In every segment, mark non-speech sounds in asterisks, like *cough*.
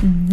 Mm-hmm.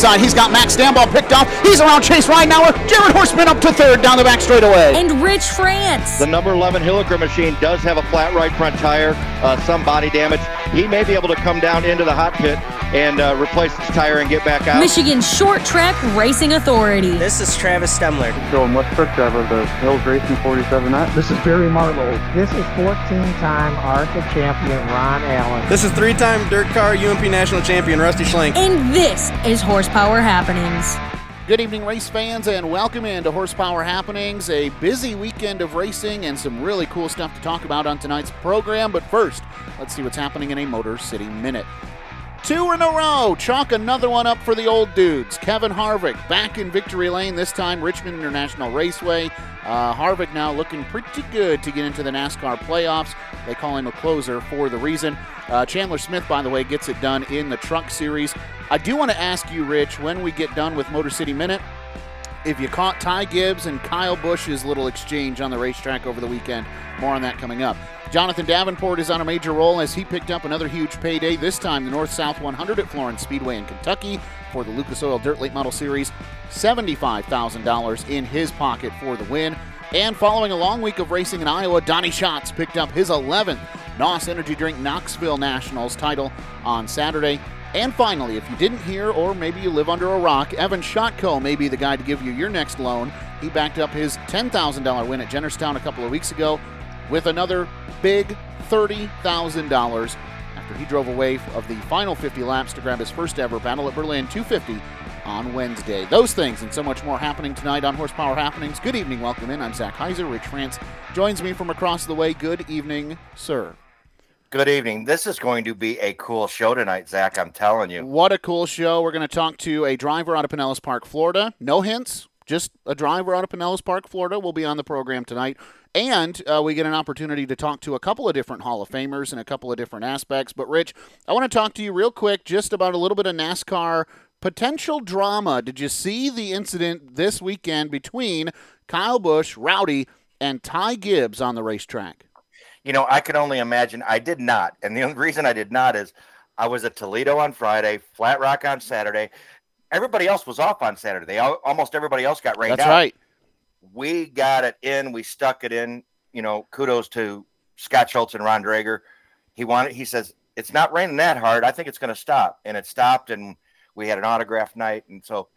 inside. He's got Max Stambaugh picked off. He's around Chase Ridenauer. Jared Horseman up to third down the back straightaway. and Rich France. The number 11 Hilliker machine does have a flat right front tire, uh, some body damage. He may be able to come down into the hot pit and uh, replace his tire and get back out. Michigan Short Track Racing Authority. This is Travis Stemler. Joe West Truck Driver, the Hills Racing 47 X. This is Barry Marlowe. This is 14-time ARCA champion Ron Allen. This is three-time dirt car UMP national champion Rusty Schlenk. And this is Horsepower Happenings. Good evening, race fans, and welcome into Horsepower Happenings. A busy weekend of racing and some really cool stuff to talk about on tonight's program. But first, let's see what's happening in a Motor City Minute. Two in a row. Chalk another one up for the old dudes. Kevin Harvick back in victory lane, this time Richmond International Raceway. Uh, Harvick now looking pretty good to get into the NASCAR playoffs. They call him a closer for the reason. Uh, Chandler Smith, by the way, gets it done in the Truck Series. I do want to ask you, Rich, when we get done with Motor City Minute, if you caught Ty Gibbs and Kyle Busch's little exchange on the racetrack over the weekend. More on that coming up. Jonathan Davenport is on a major roll as he picked up another huge payday, this time the North South 100 at Florence Speedway in Kentucky for the Lucas Oil Dirt Late Model Series. $75,000 in his pocket for the win. And following a long week of racing in Iowa, Donny Schatz picked up his 11th NOS Energy Drink Knoxville Nationals title on Saturday. And finally, if you didn't hear, or maybe you live under a rock, Evan Shotko may be the guy to give you your next loan. He backed up his $10,000 win at Jennerstown a couple of weeks ago with another big $30,000 after he drove away of the final 50 laps to grab his first ever Battle at Berlin 250 on Wednesday. Those things and so much more happening tonight on Horsepower Happenings. Good evening, welcome in. I'm Zach Heiser. Rich France joins me from across the way. Good evening, sir. Good evening. This is going to be a cool show tonight, Zach. I'm telling you. What a cool show. We're going to talk to a driver out of Pinellas Park, Florida. No hints, just a driver out of Pinellas Park, Florida will be on the program tonight. And uh, we get an opportunity to talk to a couple of different Hall of Famers in a couple of different aspects. But, Rich, I want to talk to you real quick just about a little bit of NASCAR potential drama. Did you see the incident this weekend between Kyle Busch, Rowdy, and Ty Gibbs on the racetrack? You know, I can only imagine. I did not. And the only reason I did not is I was at Toledo on Friday, Flat Rock on Saturday. Everybody else was off on Saturday. They all, almost everybody else got rained That's out. right. We got it in. We stuck it in. You know, kudos to Scott Schultz and Ron Drager. He wanted. He says it's not raining that hard. I think it's going to stop, and it stopped. And we had an autograph night, and so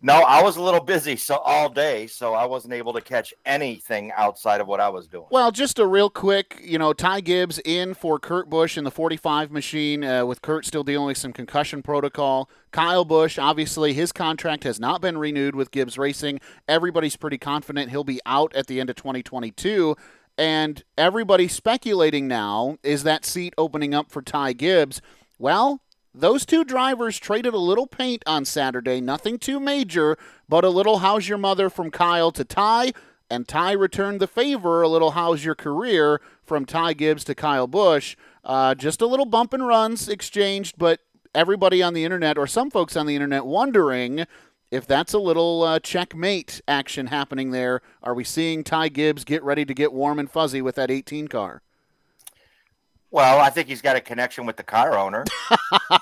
no, I was a little busy so all day, so I wasn't able to catch anything outside of what I was doing. Well, just a real quick, you know, Ty Gibbs in for Kurt Busch in the 45 machine, uh, with Kurt still dealing with some concussion protocol. Kyle Busch, obviously, his contract has not been renewed with Gibbs Racing. Everybody's pretty confident he'll be out at the end of 2022. And everybody speculating now is that seat opening up for Ty Gibbs. Well, those two drivers traded a little paint on Saturday. Nothing too major, but a little how's your mother from Kyle to Ty. And Ty returned the favor, a little how's your career from Ty Gibbs to Kyle Busch. Uh, just a little bump and runs exchanged, but everybody on the internet, or some folks on the internet, wondering if that's a little uh, checkmate action happening there. Are we seeing Ty Gibbs get ready to get warm and fuzzy with that 18 car? Well, I think he's got a connection with the car owner.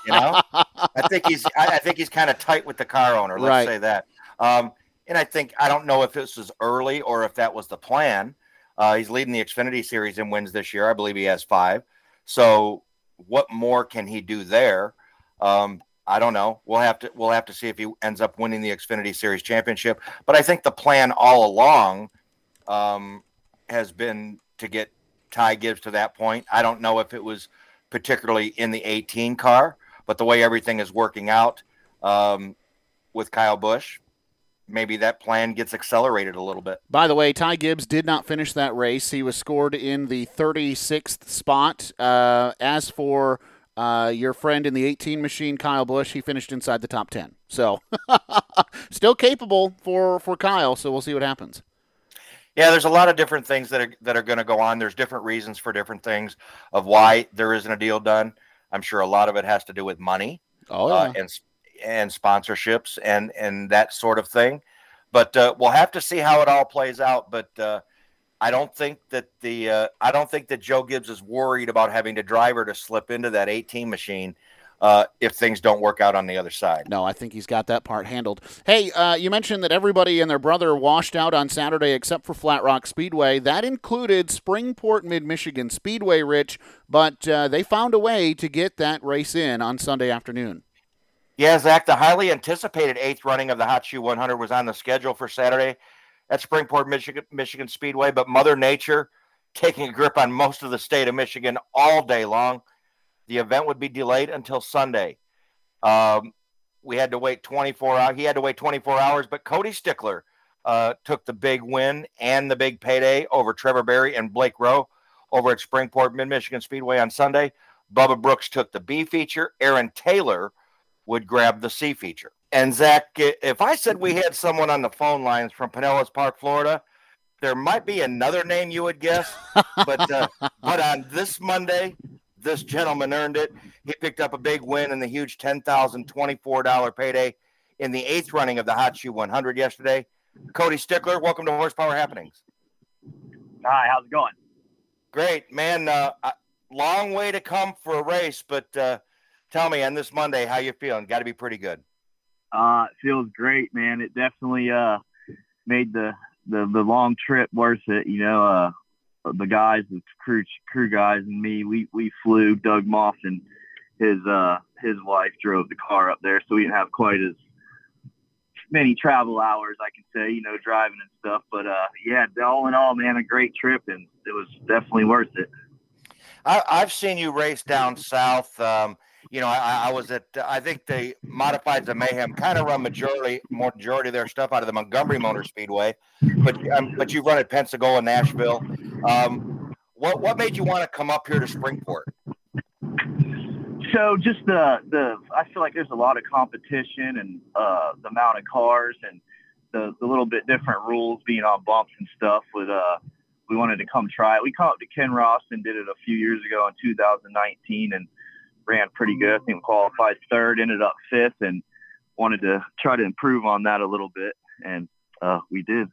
you know, I think he's I, I think he's kind of tight with the car owner. Let's Right. say that. Um, and I think I don't know if this was early or if that was the plan. Uh, he's leading the Xfinity Series in wins this year. I believe he has five. So, what more can he do there? Um, I don't know. We'll have to we'll have to see if he ends up winning the Xfinity Series championship. But I think the plan all along um, has been to get Ty Gibbs to that point. I don't know if it was particularly in the 18 car, but the way everything is working out um, with Kyle Busch, maybe that plan gets accelerated a little bit. By the way, Ty Gibbs did not finish that race. He was scored in the 36th spot. Uh, as for Uh, your friend in the 18 machine, Kyle Busch, he finished inside the top 10. So *laughs* still capable for for Kyle. So we'll see what happens. Yeah, there's a lot of different things that are that are going to go on. There's different reasons for different things of why there isn't a deal done. I'm sure a lot of it has to do with money, oh, yeah. uh, and and sponsorships and and that sort of thing. But uh, we'll have to see how it all plays out. But uh, I don't think that the uh, I don't think that Joe Gibbs is worried about having to drive her to slip into that 18 machine uh, if things don't work out on the other side. No, I think he's got that part handled. Hey, uh, you mentioned that everybody and their brother washed out on Saturday except for Flat Rock Speedway. That included Springport Mid Michigan Speedway, Rich, but uh, they found a way to get that race in on Sunday afternoon. Yeah, Zach, the highly anticipated eighth running of the Hot Shoe 100 was on the schedule for Saturday at Springport, Michigan, Michigan Speedway, but Mother Nature taking a grip on most of the state of Michigan all day long. The event would be delayed until Sunday. Um, we had to wait 24 hours. He had to wait 24 hours, but Cody Stickler uh, took the big win and the big payday over Trevor Berry and Blake Rowe over at Springport Mid Michigan Speedway on Sunday. Bubba Brooks took the B feature. Aaron Taylor would grab the C feature. And Zach, if I said we had someone on the phone lines from Pinellas Park, Florida, there might be another name you would guess, but uh, *laughs* but on this Monday, this gentleman earned it. He picked up a big win in the huge ten thousand twenty-four dollar payday in the eighth running of the Hot Shoe 100 yesterday. Cody Stickler, welcome to Horsepower Happenings. Hi, how's it going? Great, man. Uh, long way to come for a race, but uh, tell me on this Monday how you feeling. Got to be pretty good. Uh, it feels great, man. It definitely uh, made the, the the long trip worth it. You know, uh, the guys, the crew crew guys, and me, we we flew. Doug Moss and his uh his wife drove the car up there, so we didn't have quite as many travel hours, I can say, you know, driving and stuff. But uh, yeah, all in all, man, a great trip, and it was definitely worth it. I, have seen you race down south. Um, you know, I, I, was at, I think the Modifieds of Mayhem kind of run majority, majority of their stuff out of the Montgomery Motor Speedway, but um, but you run at Pensacola, Nashville. Um, what what made you want to come up here to Springport? So just the the I feel like there's a lot of competition and uh, the amount of cars and the the little bit different rules being on bumps and stuff. With uh, we wanted to come try it. We came up to Ken Ross and did it a few years ago in 2019 and ran pretty good. I think qualified third, ended up fifth, and wanted to try to improve on that a little bit, and uh, we did.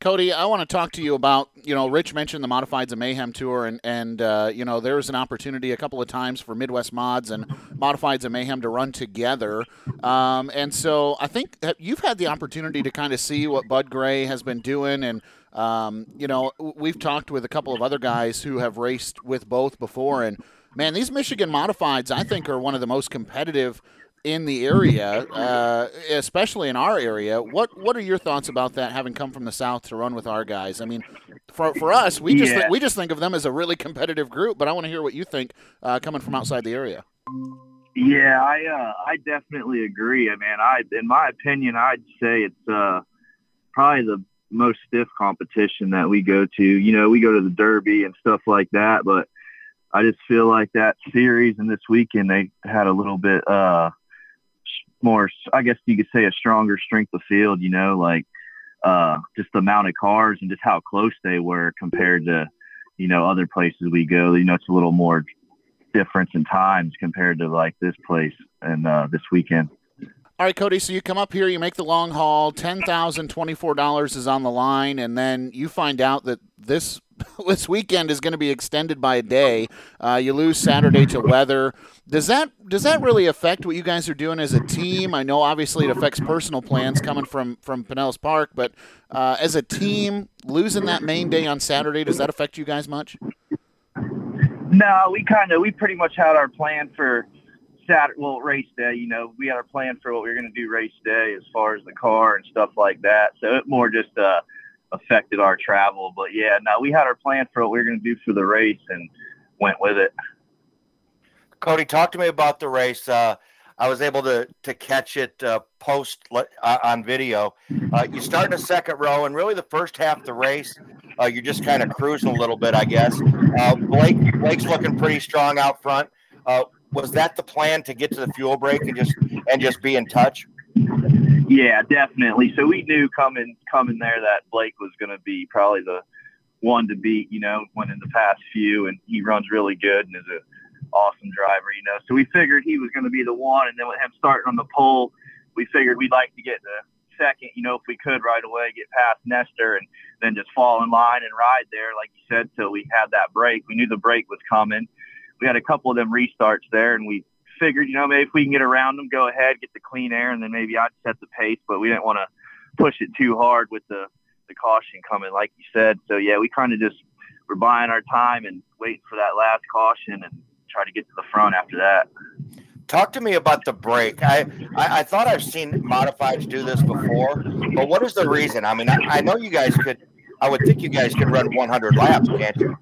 Cody, I want to talk to you about, you know, Rich mentioned the Modifieds of Mayhem tour, and, and uh, you know, there was an opportunity a couple of times for Midwest Mods and Modifieds of Mayhem to run together. Um, and so I think you've had the opportunity to kind of see what Bud Gray has been doing. And, um, you know, we've talked with a couple of other guys who have raced with both before. And, man, these Michigan Modifieds, I think, are one of the most competitive – in the area, uh, especially in our area. What what are your thoughts about that? Having come from the south to run with our guys, I mean, for, for us, we just th- we just think of them as a really competitive group. But I want to hear what you think uh, coming from outside the area. Yeah, I uh, I definitely agree. I mean, I in my opinion, I'd say it's uh, probably the most stiff competition that we go to. You know, we go to the Derby and stuff like that, but I just feel like that series and this weekend they had a little bit uh more, I guess you could say, a stronger strength of field. You know, like uh, just the amount of cars and just how close they were compared to, you know, other places we go. You know, it's a little more difference in times compared to like this place and uh, this weekend. All right, Cody. So you come up here, you make the long haul. Ten thousand twenty-four dollars is on the line, and then you find out that this *laughs* this weekend is going to be extended by a day. Uh, you lose Saturday to weather. Does that does that really affect what you guys are doing as a team? I know obviously it affects personal plans coming from from Pinellas Park, but uh, as a team, losing that main day on Saturday does that affect you guys much? No, we kind of we pretty much had our plan for Saturday, well, race day. You know, we had our plan for what we were going to do race day as far as the car and stuff like that. So it more just uh, affected our travel. But yeah, no, we had our plan for what we were going to do for the race and went with it. Cody, talk to me about the race. Uh, I was able to to catch it uh, post uh, on video. Uh, you start in the second row, and really the first half of the race, uh, you're just kind of cruising a little bit, I guess. Uh, Blake Blake's looking pretty strong out front. Was that the plan to get to the fuel break and just and just be in touch? Yeah, definitely. So we knew coming coming there that Blake was going to be probably the one to beat. You know, went in the past few, and he runs really good and is a awesome driver. You know, so we figured he was going to be the one, and then with him starting on the pole, we figured we'd like to get the second. You know, if we could right away, get past Nestor, and then just fall in line and ride there, like you said, till we had that break. We knew the break was coming. We had a couple of them restarts there, and we figured, you know, maybe if we can get around them, go ahead, get the clean air, and then maybe I'd set the pace. But we didn't want to push it too hard with the the caution coming, like you said. So yeah, we kind of just were buying our time and waiting for that last caution and try to get to the front after that. Talk to me about the break. I, I, I thought I've seen modifieds do this before, but what is the reason? I mean, I, I know you guys could. I would think you guys could run 100 laps, can't you?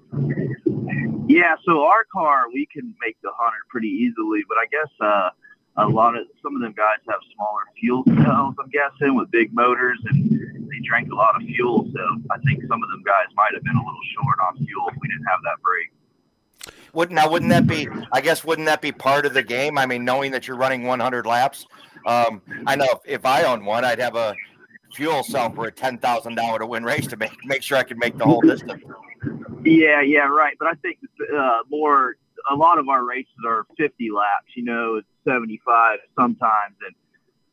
Yeah, so our car we can make the hundred pretty easily, but I guess uh, a lot of some of them guys have smaller fuel cells. I'm guessing with big motors, and they drank a lot of fuel. So I think some of them guys might have been a little short on fuel if we didn't have that break. Wouldn't now? Wouldn't that be? I guess wouldn't that be part of the game? I mean, knowing that you're running 100 laps. Um, I know if, if I owned one, I'd have a fuel cell for a ten thousand dollar to win race to make make sure I could make the whole distance. Yeah, yeah, right. But I think uh, more a lot of our races are 50 laps. You know, it's 75 sometimes, and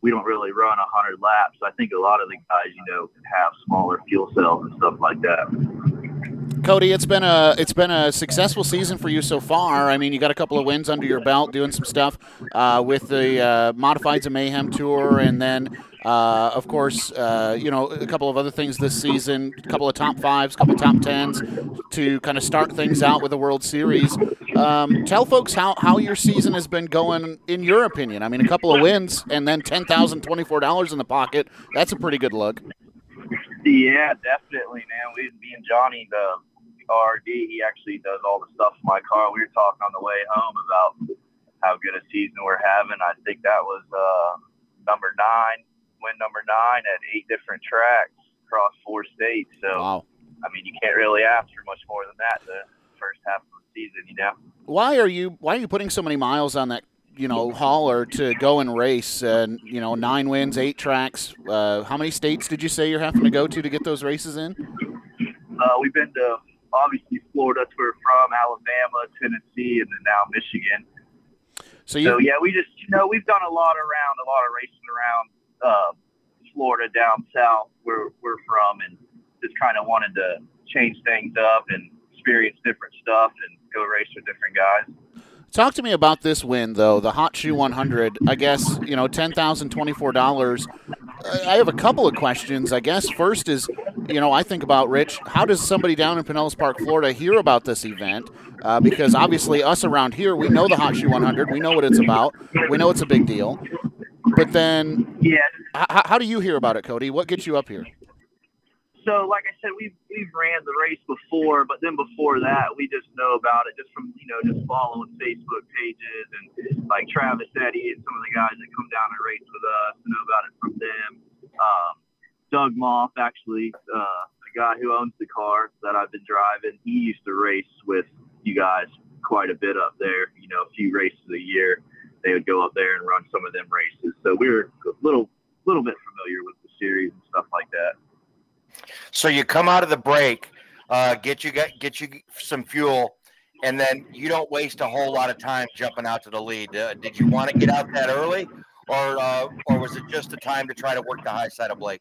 we don't really run 100 laps. I think a lot of the guys, you know, have smaller fuel cells and stuff like that. Cody, it's been a it's been a successful season for you so far. I mean, you got a couple of wins under your belt, doing some stuff uh, with the uh, Modifieds of Mayhem Tour, and then uh, of course, uh, you know, a couple of other things this season, a couple of top fives, a couple of top tens to kind of start things out with the World Series. Um, tell folks how, how your season has been going, in your opinion. I mean, a couple of wins and then $10,024 in the pocket. That's a pretty good look. Yeah, definitely, man. We, me and Johnny, the RD, he actually does all the stuff in my car. We were talking on the way home about how good a season we're having. I think that was uh, number nine win number nine at eight different tracks across four states. So, wow. I mean, you can't really ask for much more than that the first half of the season, you know. Why are you Why are you putting so many miles on that? You know, hauler to go and race, and you know, nine wins, eight tracks. Uh, how many states did you say you're having to go to to get those races in? Uh, we've been to obviously Florida, that's where we're from, Alabama, Tennessee, and then now Michigan. So, you, so yeah, we just you know we've done a lot around, a lot of racing around uh, Florida down south where we're from, and just kind of wanted to change things up and experience different stuff and go race with different guys. Talk to me about this win, though. The Hot Shoe 100. I guess you know ten thousand twenty-four dollars. I have a couple of questions. I guess first is, you know, I think about Rich. How does somebody down in Pinellas Park, Florida, hear about this event? Uh, because obviously, us around here, we know the Hot Shoe 100. We know what it's about. We know it's a big deal. But then, yeah. H- how do you hear about it, Cody? What gets you up here? So, like I said, we've we've ran the race before, but then before that, we just know about it just from you know just following Facebook pages and like Travis Eddy and some of the guys that come down and race with us know about it from them. Um, Doug Moss, actually, uh, the guy who owns the car that I've been driving, he used to race with you guys quite a bit up there. You know, a few races a year they would go up there and run some of them races. So we were a little little bit familiar with the series and stuff like that. So you come out of the break, uh, get you get get you some fuel, and then you don't waste a whole lot of time jumping out to the lead. Uh, did you want to get out that early, or uh, or was it just a time to try to work the high side of Blake?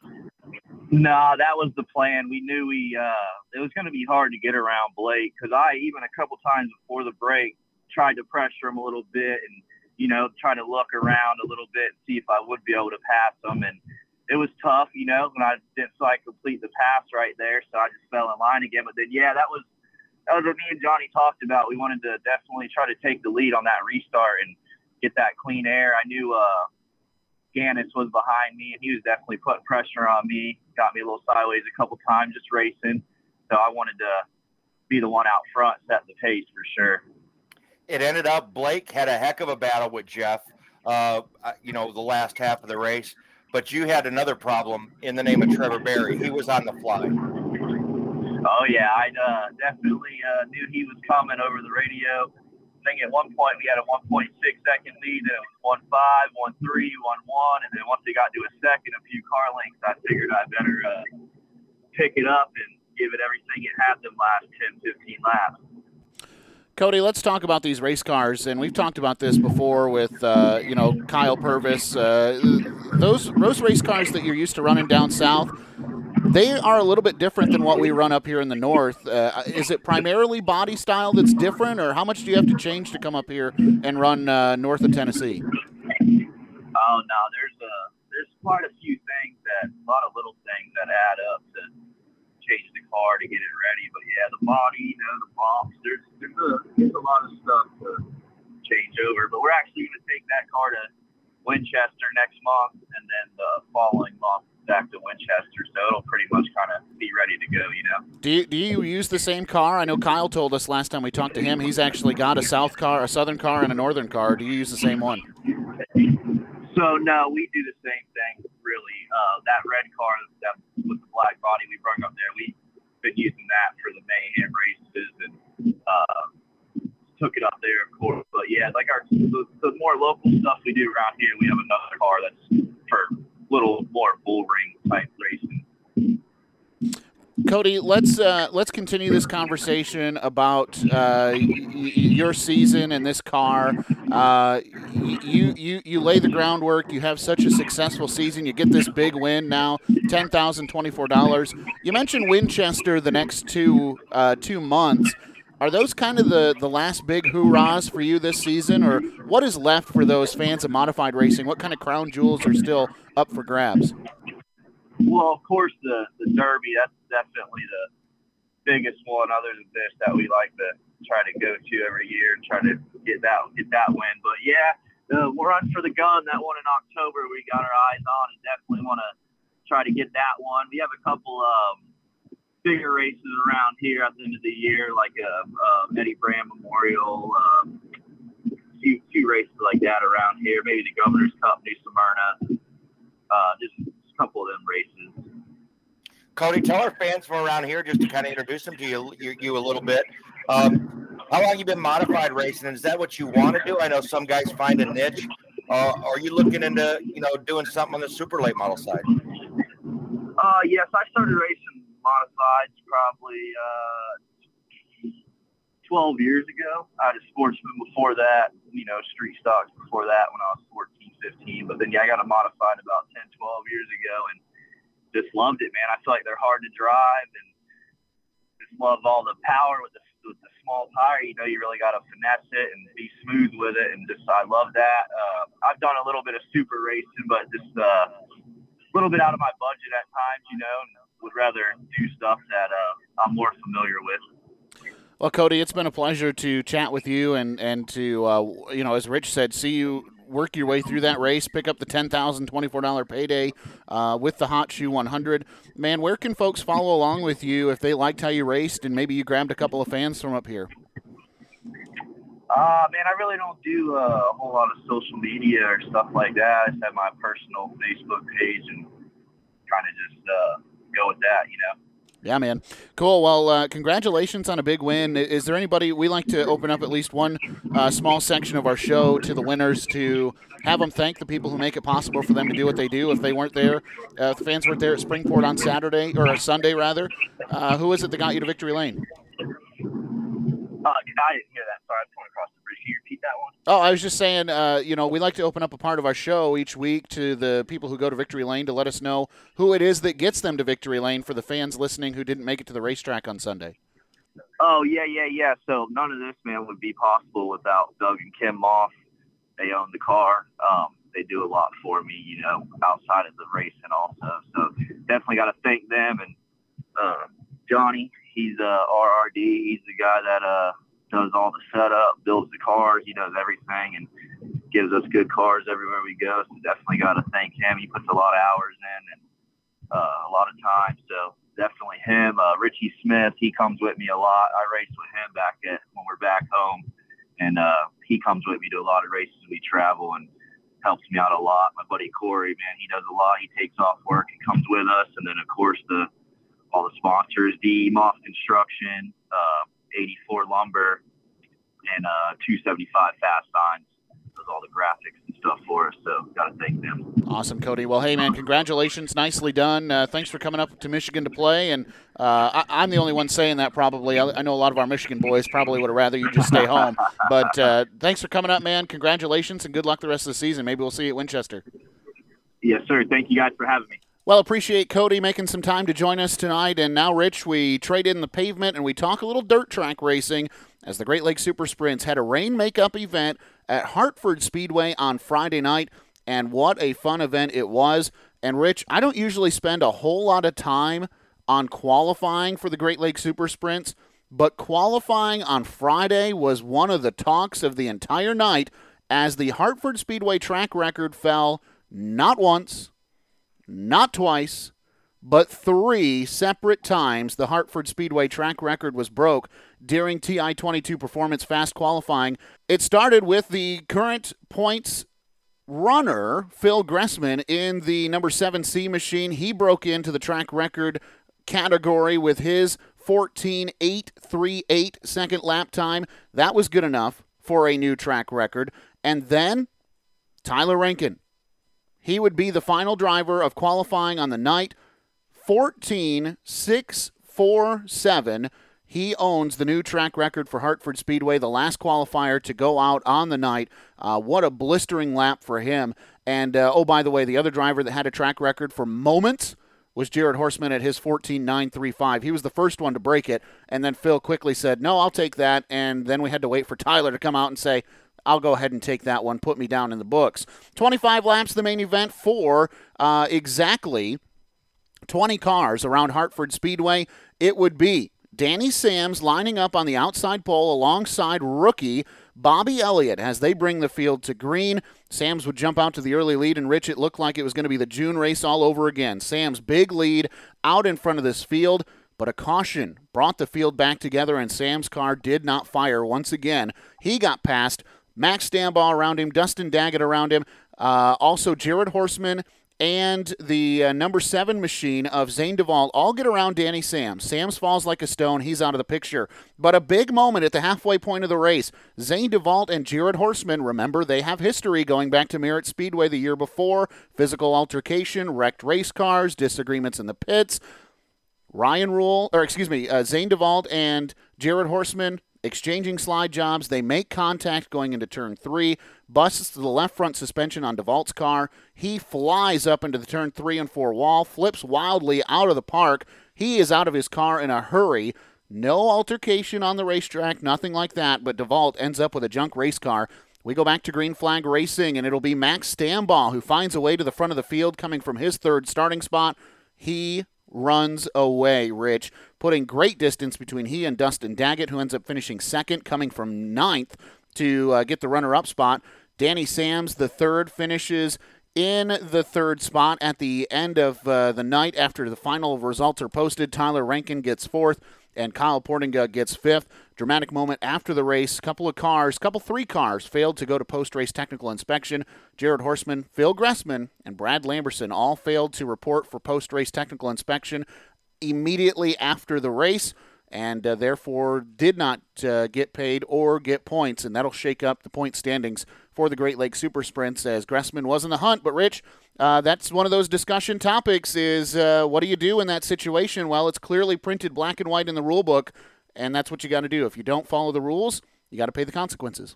No, nah, that was the plan. We knew we uh, it was going to be hard to get around Blake because I even a couple times before the break tried to pressure him a little bit and you know, trying to look around a little bit and see if I would be able to pass them. And it was tough, you know, when I didn't so I complete the pass right there. So I just fell in line again. But then, yeah, that was that was what me and Johnny talked about. We wanted to definitely try to take the lead on that restart and get that clean air. I knew uh, Gannis was behind me, and he was definitely putting pressure on me. Got me a little sideways a couple times just racing. So I wanted to be the one out front, set the pace for sure it ended up Blake had a heck of a battle with Jeff. Uh, uh, you know, the last half of the race, but you had another problem in the name of Trevor Barry. He was on the fly. Oh yeah, I uh, definitely uh, knew he was coming over the radio. I think at one point we had a 1.6 second lead, then it was one five, one three, one one, and then once it got to a second, a few car lengths, I figured I better uh, pick it up and give it everything it had them last 10, 15 laps. Cody, let's talk about these race cars, and we've talked about this before with uh, you know Kyle Purvis. Uh, those those race cars that you're used to running down south, they are a little bit different than what we run up here in the north. Uh, is it primarily body style that's different, or how much do you have to change to come up here and run uh, north of Tennessee? Oh no, there's a there's quite a few things that a lot of little things that add up change the car to get it ready. But yeah, the body, you know, the bumps, there's there's a there's a lot of stuff to change over. But we're actually going to take that car to Winchester next month, and then the following month back to Winchester, so it'll pretty much kind of be ready to go, you know. Do you, do you use the same car? I know Kyle told us last time we talked to him he's actually got a south car, a southern car, and a northern car. Do you use the same one? So no, we do the same thing. Really, uh, that red car that with the black body we brought up there, we've been using that for the mayhem races and uh, took it up there, of course. But yeah, like our the, the more local stuff we do around here, we have another car that's for little more bull ring type racing. Cody, let's uh, let's continue this conversation about uh, y- your season and this car. Uh, you you you lay the groundwork. You have such a successful season. You get this big win now, ten thousand twenty four dollars. You mentioned Winchester the next two uh, two months. Are those kind of the, the last big hoorahs for you this season, or what is left for those fans of modified racing? What kind of crown jewels are still up for grabs? Well, of course, the the Derby. That's definitely the biggest one, other than this, that we like to try to go to every year and try to get that get that win. But yeah, the run for the gun, that one in October, we got our eyes on, and definitely want to try to get that one. We have a couple um, bigger races around here at the end of the year, like a, a Eddie Brand Memorial. Um, few, few races like that around here. Maybe the Governor's Cup, New Smyrna. Uh, just couple of them races. Cody, tell our fans from around here just to kind of introduce them to you, you, you a little bit. Um, how long you been modified racing, and is that what you want to do? I know some guys find a niche. Uh, are you looking into you know doing something on the super late model side? Uh, yes, I started racing modifieds probably uh, 12 years ago. I had a sportsman before that, you know, street stocks before that when I was 14, 15. But then, yeah, I got a modified about 10, 12 years ago and just loved it, man. I feel like they're hard to drive and just love all the power with the, with the small tire. You know, you really got to finesse it and be smooth with it. And just, I love that. Uh, I've done a little bit of super racing, but just uh, a little bit out of my budget at times, you know, and would rather do stuff that uh, I'm more familiar with. Well, Cody, it's been a pleasure to chat with you and and to uh, you know, as Rich said, see you work your way through that race, pick up the ten thousand twenty-four dollar payday uh, with the Hot Shoe 100. Man, where can folks follow along with you if they liked how you raced and maybe you grabbed a couple of fans from up here? Uh, man, I really don't do uh, a whole lot of social media or stuff like that. I just have my personal Facebook page and kind of just uh, go with that, you know. Yeah, man. Cool. Well, uh, congratulations on a big win. Is there anybody we like to open up at least one uh, small section of our show to the winners to have them thank the people who make it possible for them to do what they do? If they weren't there, uh, if the fans weren't there at Springport on Saturday or Sunday rather, uh, who is it that got you to victory lane? Uh, I didn't hear that. Sorry, I'm going across the bridge. Can you repeat that one? Oh, I was just saying, uh, you know, we like to open up a part of our show each week to the people who go to Victory Lane to let us know who it is that gets them to Victory Lane for the fans listening who didn't make it to the racetrack on Sunday. Oh yeah, yeah, yeah. So none of this, man, would be possible without Doug and Kim Moss. They own the car. Um, they do a lot for me, you know, outside of the racing also. So definitely got to thank them and uh, Johnny. He's uh, RRD. He's the guy that uh, does all the setup, builds the cars. He does everything and gives us good cars everywhere we go. So definitely got to thank him. He puts a lot of hours in and uh, a lot of time. So definitely him. Uh, Richie Smith, he comes with me a lot. I race with him back at when we're back home, and uh, he comes with me to a lot of races. We travel and helps me out a lot. My buddy Corey, man, he does a lot. He takes off work and comes with us, and then of course the all the sponsors, D Moss Construction, uh, 84 Lumber, and uh, 275 Fast Signs does all the graphics and stuff for us. So got to thank them. Awesome, Cody. Well, hey, man, congratulations. Nicely done. Uh, thanks for coming up to Michigan to play. And uh, I, am the only one saying that probably. I, I, know a lot of our Michigan boys probably would have rather you just stay home. *laughs* But uh, thanks for coming up, man. Congratulations and good luck the rest of the season. Maybe we'll see you at Winchester. Yes, sir. Thank you guys for having me. Well, appreciate Cody making some time to join us tonight. And now, Rich, we trade in the pavement and we talk a little dirt track racing as the Great Lakes Super Sprints had a rain makeup event at Hartford Speedway on Friday night. And what a fun event it was. And, Rich, I don't usually spend a whole lot of time on qualifying for the Great Lakes Super Sprints, but qualifying on Friday was one of the talks of the entire night as the Hartford Speedway track record fell not once, not twice, but three separate times the Hartford Speedway track record was broke during TI 22 Performance Fast qualifying. It started with the current points runner, Phil Gressman, in the number 7C machine. He broke into the track record category with his 14.838 second lap time. That was good enough for a new track record. And then Tyler Rankin he would be the final driver of qualifying on the night. 14 6 4 7. He owns the new track record for Hartford Speedway, the last qualifier to go out on the night. Uh, what a blistering lap for him. And uh, oh, by the way, the other driver that had a track record for moments was Jared Horseman at his 14.935. He was the first one to break it, and then Phil quickly said, No, I'll take that. And then we had to wait for Tyler to come out and say, I'll go ahead and take that one. Put me down in the books. 25 laps, the main event for uh, exactly 20 cars around Hartford Speedway. It would be Danny Sams lining up on the outside pole alongside rookie Bobby Elliott as they bring the field to green. Sams would jump out to the early lead, and Rich, it looked like it was going to be the June race all over again. Sams' big lead out in front of this field, but a caution brought the field back together, and Sam's car did not fire once again. He got past Max Stambaugh around him, Dustin Daggett around him, uh, also Jared Horseman and the uh, number seven machine of Zane DeVault all get around Danny Sams. Sams falls like a stone. He's out of the picture. But a big moment at the halfway point of the race. Zane DeVault and Jared Horseman, remember, they have history going back to Merritt Speedway the year before. Physical altercation, wrecked race cars, disagreements in the pits. Ryan Rule, or excuse me, uh, Zane DeVault and Jared Horseman exchanging slide jobs. They make contact going into turn three, busts to the left front suspension on DeVault's car. He flies up into the turn three and four wall, flips wildly out of the park. He is out of his car in a hurry. No altercation on the racetrack, nothing like that, but DeVault ends up with a junk race car. We go back to green flag racing, and it'll be Max Stambaugh who finds a way to the front of the field coming from his third starting spot. He runs away, Rich, putting great distance between he and Dustin Daggett, who ends up finishing second, coming from ninth to uh, get the runner up spot. Danny Sams, the third, finishes in the third spot at the end of uh, the night after the final results are posted. Tyler Rankin gets fourth and Kyle Portinga gets fifth. Dramatic moment after the race. Couple of cars, couple three cars failed to go to post race technical inspection. Jared Horseman, Phil Gressman, and Brad Lamberson all failed to report for post race technical inspection immediately after the race and uh, therefore did not uh, get paid or get points, and that'll shake up the point standings for the Great Lakes Super Sprints as Gressman was in the hunt. But Rich, uh, that's one of those discussion topics: is uh, what do you do in that situation? Well, it's clearly printed black and white in the rule book, and that's what you got to do. If you don't follow the rules, you got to pay the consequences.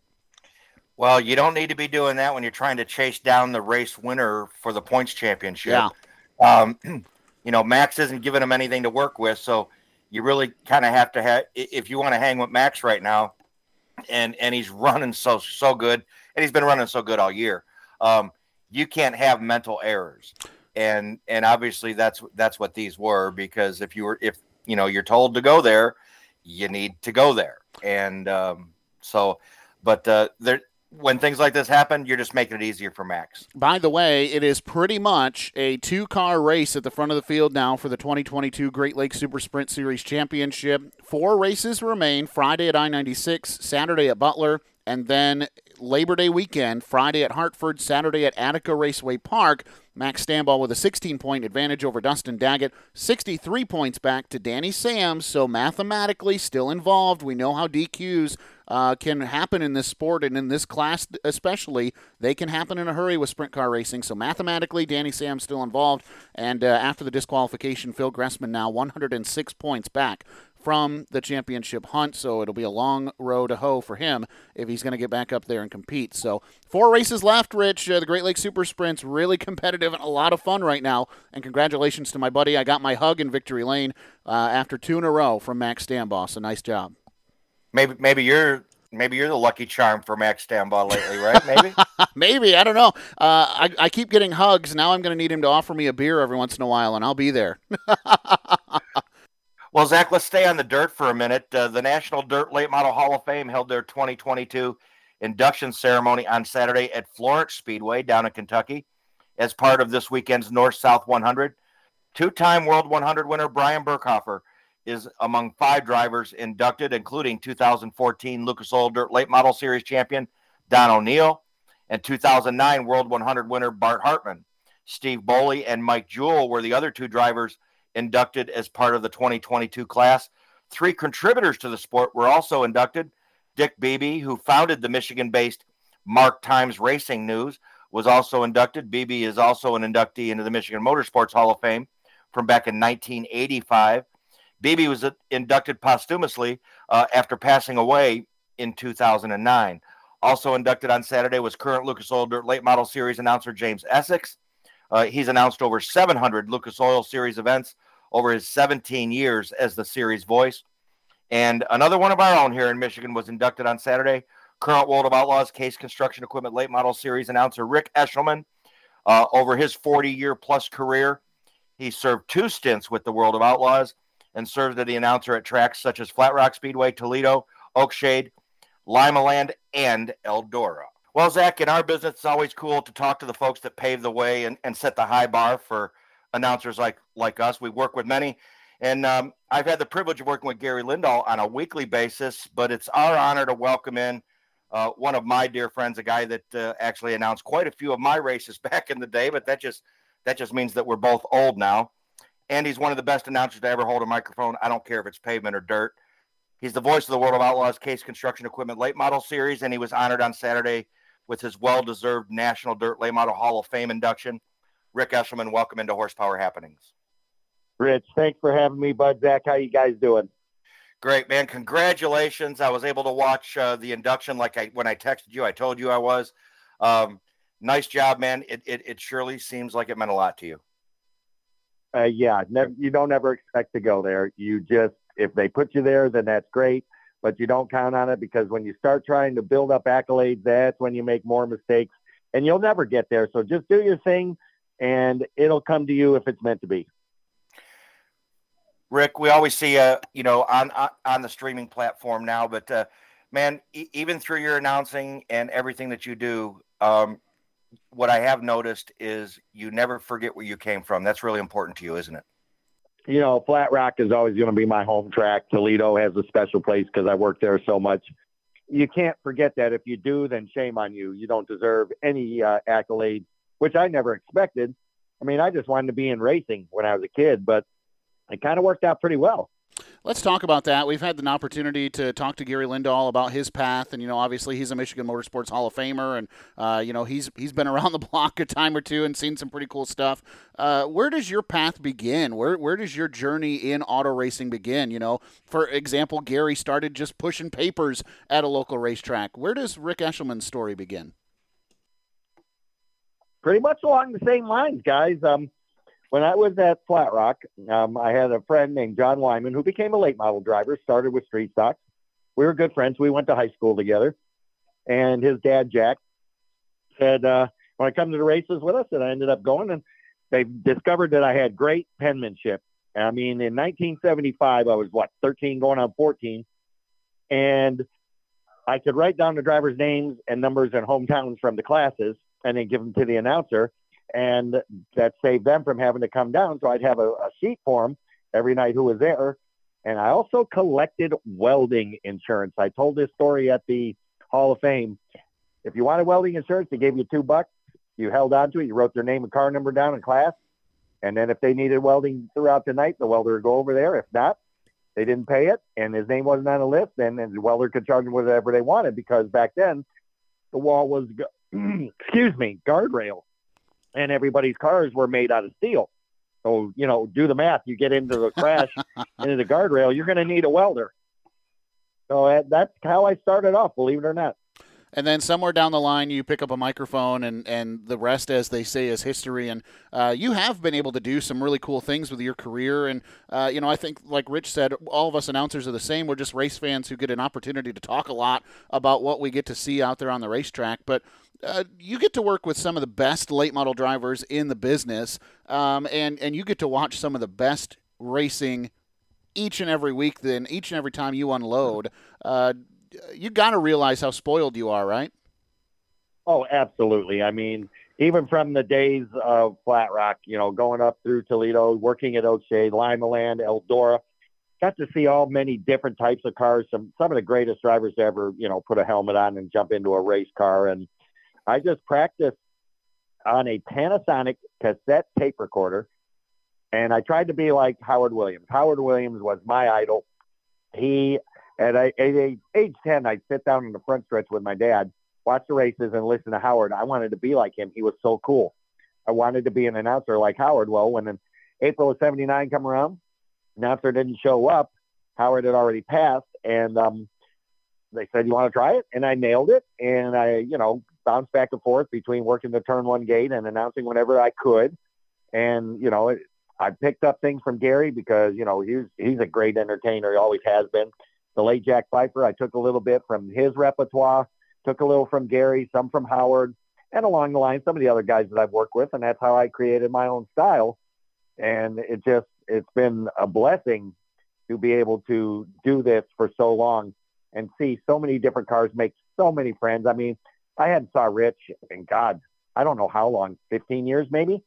Well, you don't need to be doing that when you're trying to chase down the race winner for the points championship. Yeah. Um, you know, Max isn't giving him anything to work with, so you really kind of have to have if you want to hang with Max right now, and and he's *laughs* running so so good and he's been running so good all year. Um, you can't have mental errors, and and obviously that's that's what these were because if you were if you know you're told to go there, you need to go there, and um, so, but uh, there when things like this happen, you're just making it easier for Max. By the way, it is pretty much a two car race at the front of the field now for the 2022 Great Lakes Super Sprint Series Championship. Four races remain Friday at I 96, Saturday at Butler, and then Labor Day weekend, Friday at Hartford, Saturday at Attica Raceway Park. Max Stambaugh with a 16 point advantage over Dustin Daggett, 63 points back to Danny Sams. So mathematically still involved. We know how DQs uh, can happen in this sport and in this class especially. They can happen in a hurry with sprint car racing. So mathematically, Danny Sam's still involved. And uh, after the disqualification, Phil Gressman now 106 points back from the championship hunt. So it'll be a long road to hoe for him if he's going to get back up there and compete. So four races left, Rich. Uh, the Great Lakes Super Sprint's really competitive and a lot of fun right now. And congratulations to my buddy. I got my hug in victory lane uh, after two in a row from Max Stambaugh. So nice job. Maybe maybe you're maybe you're the lucky charm for Max Stambaugh lately, right? Maybe. *laughs* maybe I don't know. Uh, I I keep getting hugs. Now I'm going to need him to offer me a beer every once in a while, and I'll be there. *laughs* well, Zach, let's stay on the dirt for a minute. Uh, the National Dirt Late Model Hall of Fame held their 2022 induction ceremony on Saturday at Florence Speedway down in Kentucky as part of this weekend's North South 100. Two time World 100 winner Brian Birkhofer is among five drivers inducted, including 2014 Lucas Oil Dirt Late Model Series champion Don O'Neal and 2009 World 100 winner Bart Hartman. Steve Boley and Mike Jewell were the other two drivers inducted as part of the 2022 class. Three contributors to the sport were also inducted. Dick Beebe, who founded the Michigan based Mark Times Racing News, was also inducted. Beebe is also an inductee into the Michigan Motorsports Hall of Fame from back in 1985. Beebe was inducted posthumously uh, after passing away in 2009. Also inducted on Saturday was current Lucas Oil Dirt Late Model Series announcer James Essex. Uh, he's announced over 700 Lucas Oil Series events over his 17 years as the series voice. And another one of our own here in Michigan was inducted on Saturday. Current World of Outlaws Case Construction Equipment Late Model Series announcer Rick Eshelman. Uh, over his 40 year plus career, he served two stints with the World of Outlaws and served as the announcer at tracks such as Flat Rock Speedway, Toledo, Oakshade, Limaland, and Eldora. Well, Zach, in our business, it's always cool to talk to the folks that pave the way and, and set the high bar for announcers like like us. We work with many, and um, I've had the privilege of working with Gary Lindahl on a weekly basis. But it's our honor to welcome in uh, one of my dear friends, a guy that uh, actually announced quite a few of my races *laughs* back in the day. But that just that just means that we're both old now and he's one of the best announcers to ever hold a microphone. I don't care if it's pavement or dirt. He's the voice of the World of Outlaws Case Construction Equipment Late Model Series, and he was honored on Saturday with his well-deserved National Dirt Late Model Hall of Fame induction. Rick Eshelman, welcome into Horsepower Happenings. Rich, thanks for having me, Bud. Zach, how you guys doing? Great, man. Congratulations. I was able to watch uh, the induction like I when I texted you. I told you I was. Um, nice job, man. It, it, it surely seems like it meant a lot to you uh, yeah, never, you don't ever expect to go there. You just, if they put you there, then that's great, but you don't count on it because when you start trying to build up accolades, that's when you make more mistakes and you'll never get there. So just do your thing and it'll come to you if it's meant to be. Rick, we always see uh, you know, on on the streaming platform now, but uh, man, e- even through your announcing and everything that you do, um, what I have noticed is you never forget where you came from. That's really important to you, isn't it? You know, Flat Rock is always going to be my home track. Toledo has a special place because I work there so much. You can't forget that. If you do, then shame on you. You don't deserve any uh, accolades, which I never expected. I mean, I just wanted to be in racing when I was a kid, but it kind of worked out pretty well. Let's talk about that. We've had an opportunity to talk to Gary Lindahl about his path, and you know, obviously he's a Michigan Motorsports Hall of Famer, and uh, you know he's he's been *laughs* around the block a time or two and seen some pretty cool stuff. Uh, where does your path begin? Where where does your journey in auto racing begin? You know, for example, Gary started just pushing papers at a local racetrack. Where does Rick Eshelman's story begin? Pretty much along the same lines, guys. Um, when I was at Flat Rock, um, I had a friend named John Wyman who became a late model driver, started with street stock. We were good friends. We went to high school together. And his dad, Jack, said, uh, when I come to the races with us, and I ended up going, and they discovered that I had great penmanship. I mean, in 1975, I was what, 13 going on 14. And I could write down the drivers' names and numbers and hometowns from the classes and then give them to the announcer and that saved them from having to come down. So I'd have a, a sheet for them every night who was there. And I also collected welding insurance. I told this story at the Hall of Fame. If you wanted welding insurance, they gave you two bucks. You held on to it. You wrote their name and car number down in class. And then if they needed welding throughout the night, the welder would go over there. If not, they didn't pay it and his name wasn't on the list, then the welder could charge them whatever they wanted because back then the wall was, *clears throat* excuse me, guardrail and everybody's cars were made out of steel. So, you know, do the math. You get into the crash, *laughs* into the guardrail, you're going to need a welder. So uh, that's how I started off, believe it or not and then somewhere down the line you pick up a microphone and, and the rest as they say is history. And uh, you have been able to do some really cool things with your career. And uh, you know i think like rich said all of us announcers are the same. We're just race fans who get an opportunity to talk a lot about what we get to see out there on the racetrack. But uh, you get to work with some of the best late model drivers in the business um, and, and you get to watch some of the best racing each and every week then each and every time you unload. Uh, you got to realize how spoiled you are, right? Oh, absolutely. I mean, even from the days of Flat Rock, you know, going up through Toledo, working at Oakshade, Limaland, Eldora, got to see all many different types of cars. Some some of the greatest drivers ever, you know, put a helmet on and jump into a race car. And I just practiced on a Panasonic cassette tape recorder, and I tried to be like Howard Williams. Howard Williams was my idol. He at, age, age 10, I'd sit down in the front stretch with my dad, watch the races, and listen to Howard. I wanted to be like him. He was so cool. I wanted to be an announcer like Howard. Well, when in April of 79 come around, announcer didn't show up. Howard had already passed, and um, they said, you want to try it? And I nailed it. And I, you know, bounced back and forth between working the turn one gate and announcing whenever I could. And, you know, it, I picked up things from Gary because, you know, he's, he's a great entertainer. He always has been the late Jack Pfeiffer. I took a little bit from his repertoire, took a little from Gary, some from Howard, and along the line, some of the other guys that I've worked with. And that's how I created my own style. And it just, it's been a blessing to be able to do this for so long and see so many different cars, make so many friends. I mean, I hadn't saw Rich in God, I don't know how long, 15 years maybe.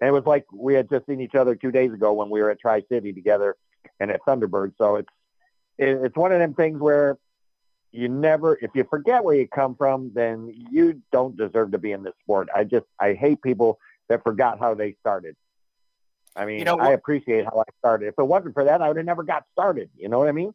And it was like we had just seen each other two days ago when we were at Tri City together and at Thunderbird. So it's it's one of them things where you never, if you forget where you come from, then you don't deserve to be in this sport. I just, I hate people that forgot how they started. I mean, you know, I appreciate how I started. If it wasn't for that, I would have never got started. You know what I mean?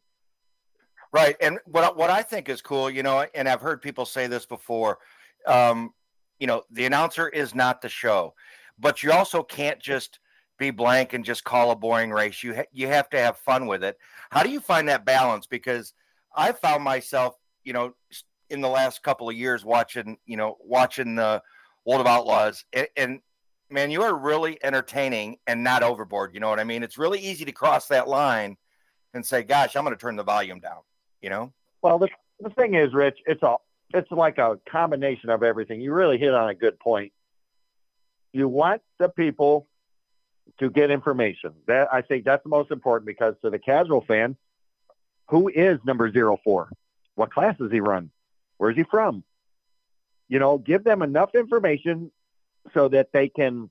Right. And what what I think is cool, you know, and I've heard people say this before. Um, you know, the announcer is not the show, but you also can't just be blank and just call a boring race. You ha- you have to have fun with it. How do you find that balance? Because I found myself, you know, in the last couple of years watching, you know, watching the World of Outlaws, and, and man, you are really entertaining and not overboard. You know what I mean? It's really easy to cross that line and say, "Gosh, I'm going to turn the volume down." You know? Well, the the thing is, Rich, it's a it's like a combination of everything. You really hit on a good point. You want the people to get information. That I think that's the most important because to the casual fan, who is number zero four? What class does he run? Where's he from? You know, give them enough information so that they can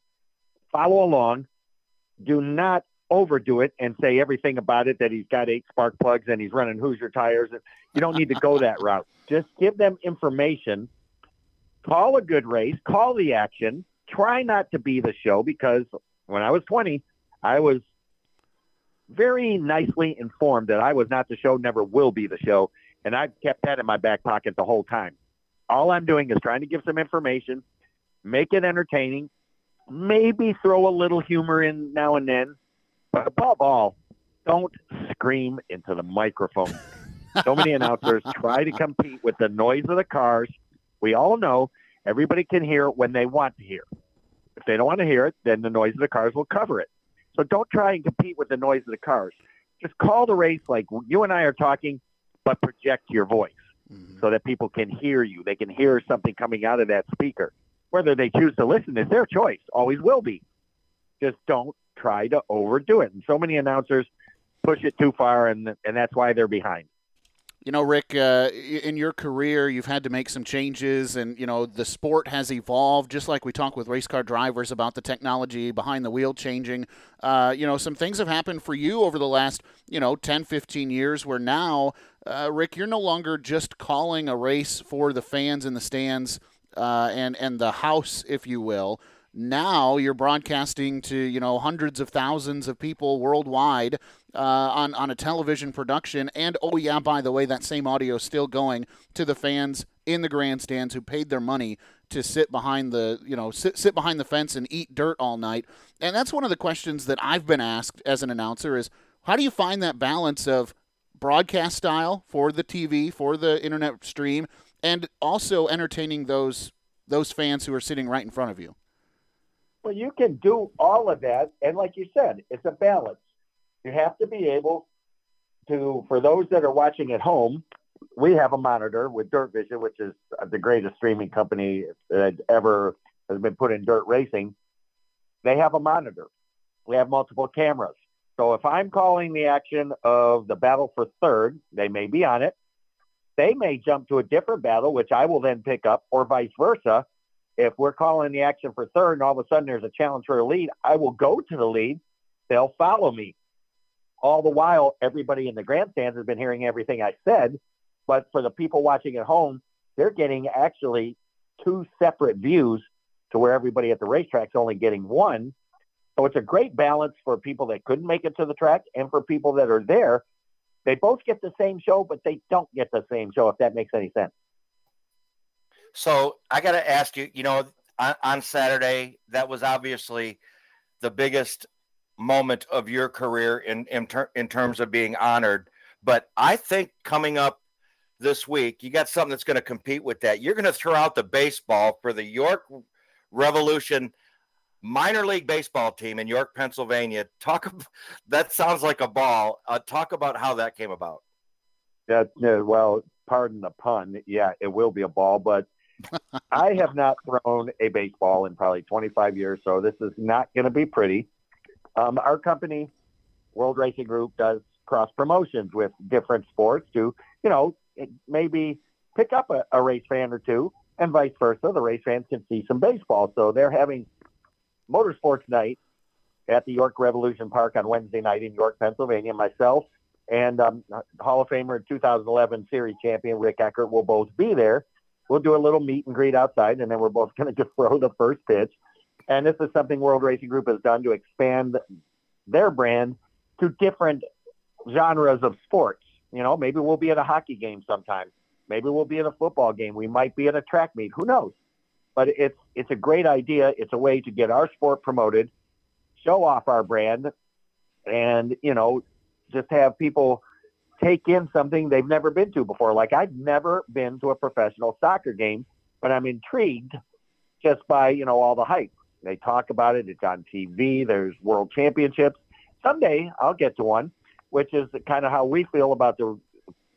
follow along. Do not overdo it and say everything about it that he's got eight spark plugs and he's running Hoosier tires. You don't need to go that route. Just give them information. Call a good race. Call the action. Try not to be the show because when I was 20, I was very nicely informed that I was not the show, never will be the show. And I've kept that in my back pocket the whole time. All I'm doing is trying to give some information, make it entertaining, maybe throw a little humor in now and then. But above all, don't scream into the microphone. so many announcers *laughs* try to compete with the noise of the cars. We all know everybody can hear when they want to hear. If they don't want to hear it, then the noise of the cars will cover it. So don't try and compete with the noise of the cars. Just call the race like you and I are talking, but project your voice mm-hmm. so that people can hear you. They can hear something coming out of that speaker. Whether they choose to listen is their choice, always will be. Just don't try to overdo it. And so many announcers push it too far, and, and that's why they're behind. You know, Rick, uh, in your career, you've had to make some changes, and you know the sport has evolved. Just like we talk with race car drivers about the technology behind the wheel changing. Uh, you know, some things have happened for you over the last, you know, 10, 15 years. Where now, uh, Rick, you're no longer just calling a race for the fans in the stands. uh, and and the house, if you will. Now you're broadcasting to you know hundreds of thousands of people worldwide uh, on on a television production, and oh yeah, by the way, that same audio is still going to the fans in the grandstands who paid their money to sit behind the you know sit, sit behind the fence and eat dirt all night. And that's one of the questions that i've been asked as an announcer is how do you find that balance of broadcast style for the tv for the internet stream and also entertaining those those fans who are sitting right in front of you well you can do all of that and like you said it's a balance you have to be able to for those that are watching at home we have a monitor with Dirt Vision, which is the greatest streaming company that ever has been put in dirt racing. They have a monitor. We have multiple cameras. So if I'm calling the action of the battle for third, they may be on it. They may jump to a different battle, which I will then pick up, or vice versa. If we're calling the action for third and all of a sudden there's a challenge for a lead, I will go to the lead. They'll follow me. All the while, everybody in the grandstands has been hearing everything I said but for the people watching at home, they're getting actually two separate views to where everybody at the racetrack's only getting one. So it's a great balance for people that couldn't make it to the track and for people that are there. They both get the same show, but they don't get the same show, if that makes any sense. So I got to ask you, you know, on, on Saturday, that was obviously the biggest moment of your career in in, ter- in terms of being honored. But I think coming up this week, you got something that's going to compete with that. You're going to throw out the baseball for the York Revolution minor league baseball team in York, Pennsylvania. Talk *laughs* that sounds like a ball. Uh, talk about how that came about. Yeah, well, pardon the pun. Yeah, it will be a ball, but *laughs* I have not thrown a baseball in probably 25 years, so this is not going to be pretty. Um, our company, World Racing Group, does cross promotions with different sports to, you know, maybe pick up a, a race fan or two, and vice versa. The race fans can see some baseball. So they're having motorsports night at the York Revolution Park on Wednesday night in York, Pennsylvania. Myself and um, Hall of Famer 2011 Series champion Rick Eckert will both be there. We'll do a little meet and greet outside, and then we're both *laughs* going to throw the first pitch. And this is something World Racing Group has done to expand their brand to different genres of sports. You know, maybe we'll be at a hockey game sometime. Maybe we'll be in a football game. We might be at a track meet. Who knows? But it's it's a great idea. It's a way to get our sport promoted, show off our brand, and you know, just have people take in something they've never been to before. Like I've never been to a professional soccer game, but I'm intrigued just by you know all the hype. They talk about it. It's on TV. There's world championships. Someday I'll get to one which is kind of how we feel about the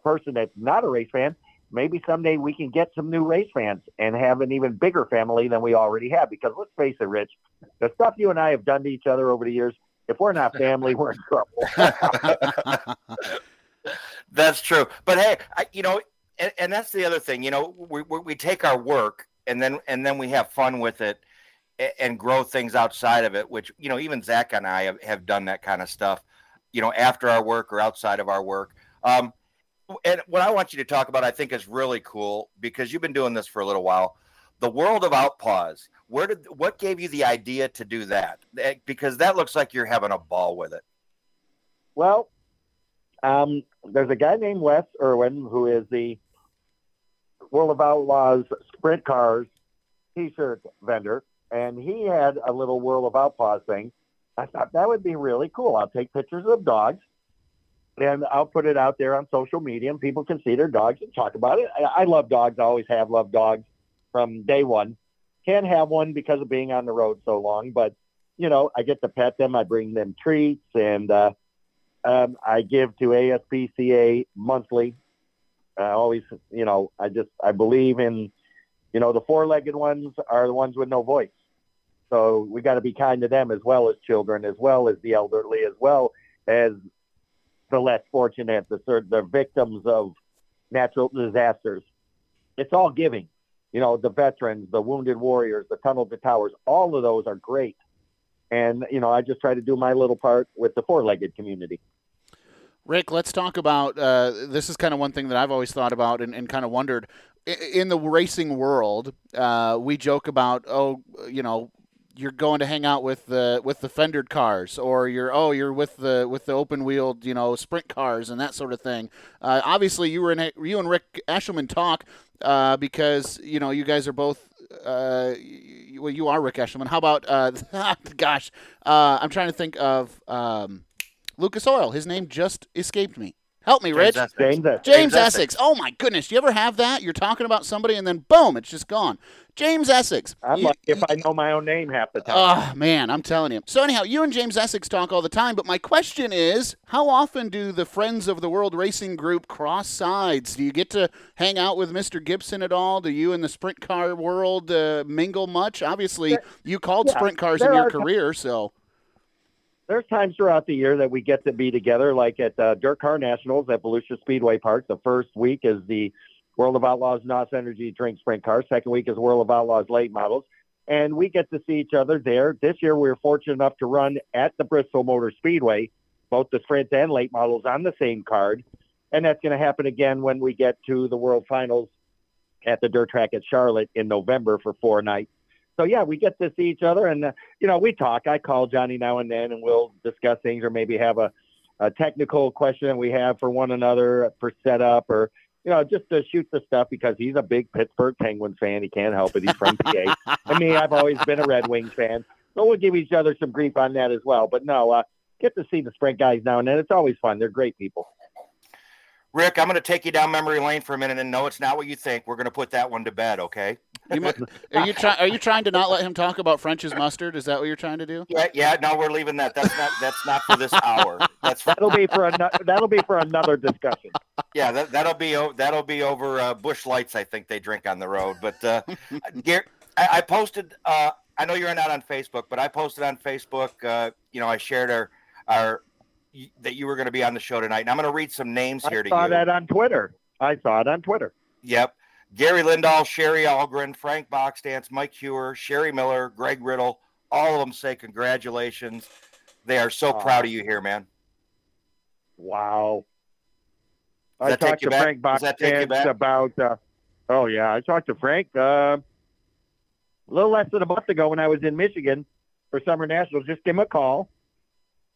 person that's not a race fan. Maybe someday we can get some new race fans and have an even bigger family than we already have. Because let's face it, Rich, the stuff you and I have done to each other over the years, if we're not family, *laughs* we're in trouble. *laughs* that's true. But hey, I, you know, and, and, that's the other thing. You know, we, we take our work and then and then we have fun with it and grow things outside of it. Which you know, even Zach and I have, have done that kind of stuff you know, after our work or outside of our work. Um, and what I want you to talk about, I think, is really cool because you've been doing this for a little while. The world of outpaws. Where did what gave you the idea to do that? Because that looks like you're having a ball with it. Well, um, there's a guy named Wes Irwin who is the World of Outlaws sprint cars T-shirt vendor, and he had a little World of Outlaws thing I thought that would be really cool. I'll take pictures of dogs and I'll put it out there on social media and people can see their dogs and talk about it. I, I love dogs. I always have loved dogs from day one. Can't have one because of being on the road so long, but you know, I get to pet them. I bring them treats and, uh, um, I give to ASPCA monthly. I always, you know, I just, I believe in, you know, the four-legged ones are the ones with no voice. So we got to be kind to them as well as children, as well as the elderly, as well as the less fortunate, the the victims of natural disasters. It's all giving. You know, the veterans, the wounded warriors, the tunnel to towers, all of those are great. And, you know, I just try to do my little part with the four legged community. Rick, let's talk about uh, this. Is kind of one thing that I've always thought about and, and kind of wondered in the racing world, uh, we joke about, oh, you know, you're going to hang out with the with the fendered cars, or you're oh you're with the with the open wheeled you know sprint cars and that sort of thing. Uh, obviously, you were in you and Rick Eshelman talk uh, because you know you guys are both. Uh, well, you are Rick Eshelman. How about uh, *laughs* gosh, uh, I'm trying to think of um, Lucas Oil. His name just escaped me. Help me, Rich. James Essex. James, James Essex. Essex. Oh my goodness! Do you ever have that? You're talking about somebody and then boom, it's just gone. James Essex. I'm You- like if I know my own name half the time. Oh man, I'm telling you. So anyhow, you and James Essex talk all the time, but my question is, how often do the Friends of the World Racing Group cross sides? Do you get to hang out with Mr. Gibson at all? Do you and the sprint car world uh, mingle much? Obviously, you called yeah, sprint cars in your are- career, so There's times throughout the year that we get to be together, like at uh, Dirt Car Nationals at Volusia Speedway Park. The first week is the World of Outlaws NOS Energy Drink Sprint Car. Second week is World of Outlaws Late Models. And we get to see each other there. This year, we were fortunate enough to run at the Bristol Motor Speedway, both the sprint and late models on the same card. And that's going to happen again when we get to the World Finals at the dirt track at Charlotte in November for four nights. So yeah, we get to see each other, and uh, you know we talk. I call Johnny now and then, and we'll discuss things, or maybe have a, a technical question that we have for one another for setup, or you know just to shoot the stuff because he's a big Pittsburgh Penguins fan. He can't help it. He's from PA. *laughs* I mean, I've always been a Red Wings fan, so we'll give each other some grief on that as well. But no, uh, get to see the Sprint guys now and then. It's always fun. They're great people. Rick, I'm going to take you down memory lane for a minute, and no, it's not what you think. We're going to put that one to bed, okay? you might, are you trying? Are you trying to not let him talk about French's mustard? Is that what you're trying to do? Yeah, yeah. No, we're leaving that. That's not. That's not for this hour. That's for, That'll be for another. That'll be for another discussion. yeah. That, that'll be that'll be over uh, Busch Lights. I think they drink on the road. But uh, *laughs* Gar- I, I posted. Uh, I know you're not on Facebook, but I posted on Facebook. Uh, you know, I shared our our that you were going to be on the show tonight, and I'm going to read some names here I to saw you. that on Twitter. I saw it on Twitter. Yep. Gary Lindahl, Sherry Algren, Frank Boxdance, Mike Hewer, Sherry Miller, Greg Riddle, all of them say congratulations. They are so proud of you here, man. Wow. I talked to back? Frank Boxdance about. Uh, oh yeah, I talked to Frank uh, a little less than a month ago when I was in Michigan for Summer Nationals. Just gave him a call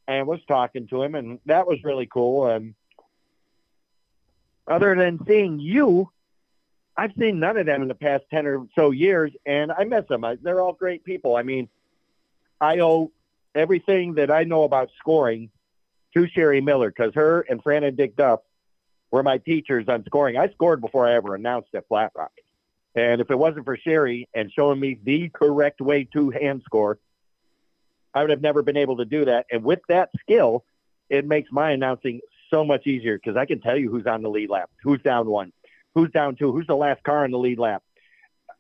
and was talking to him, and that was really cool. And other than seeing you, I've seen none of them in the past ten or so years, and I miss them. I, they're all great people. I mean, I owe everything that I know about scoring to Sherry Miller because her and Fran and Dick Duff were my teachers on scoring. I scored before I ever announced at Flat Rock. And if it wasn't for Sherry and showing me the correct way to hand score, I would have never been able to do that. And with that skill, it makes my announcing so much easier because I can tell you who's on the lead lap, who's down one, who's down two, who's the last car on the lead lap.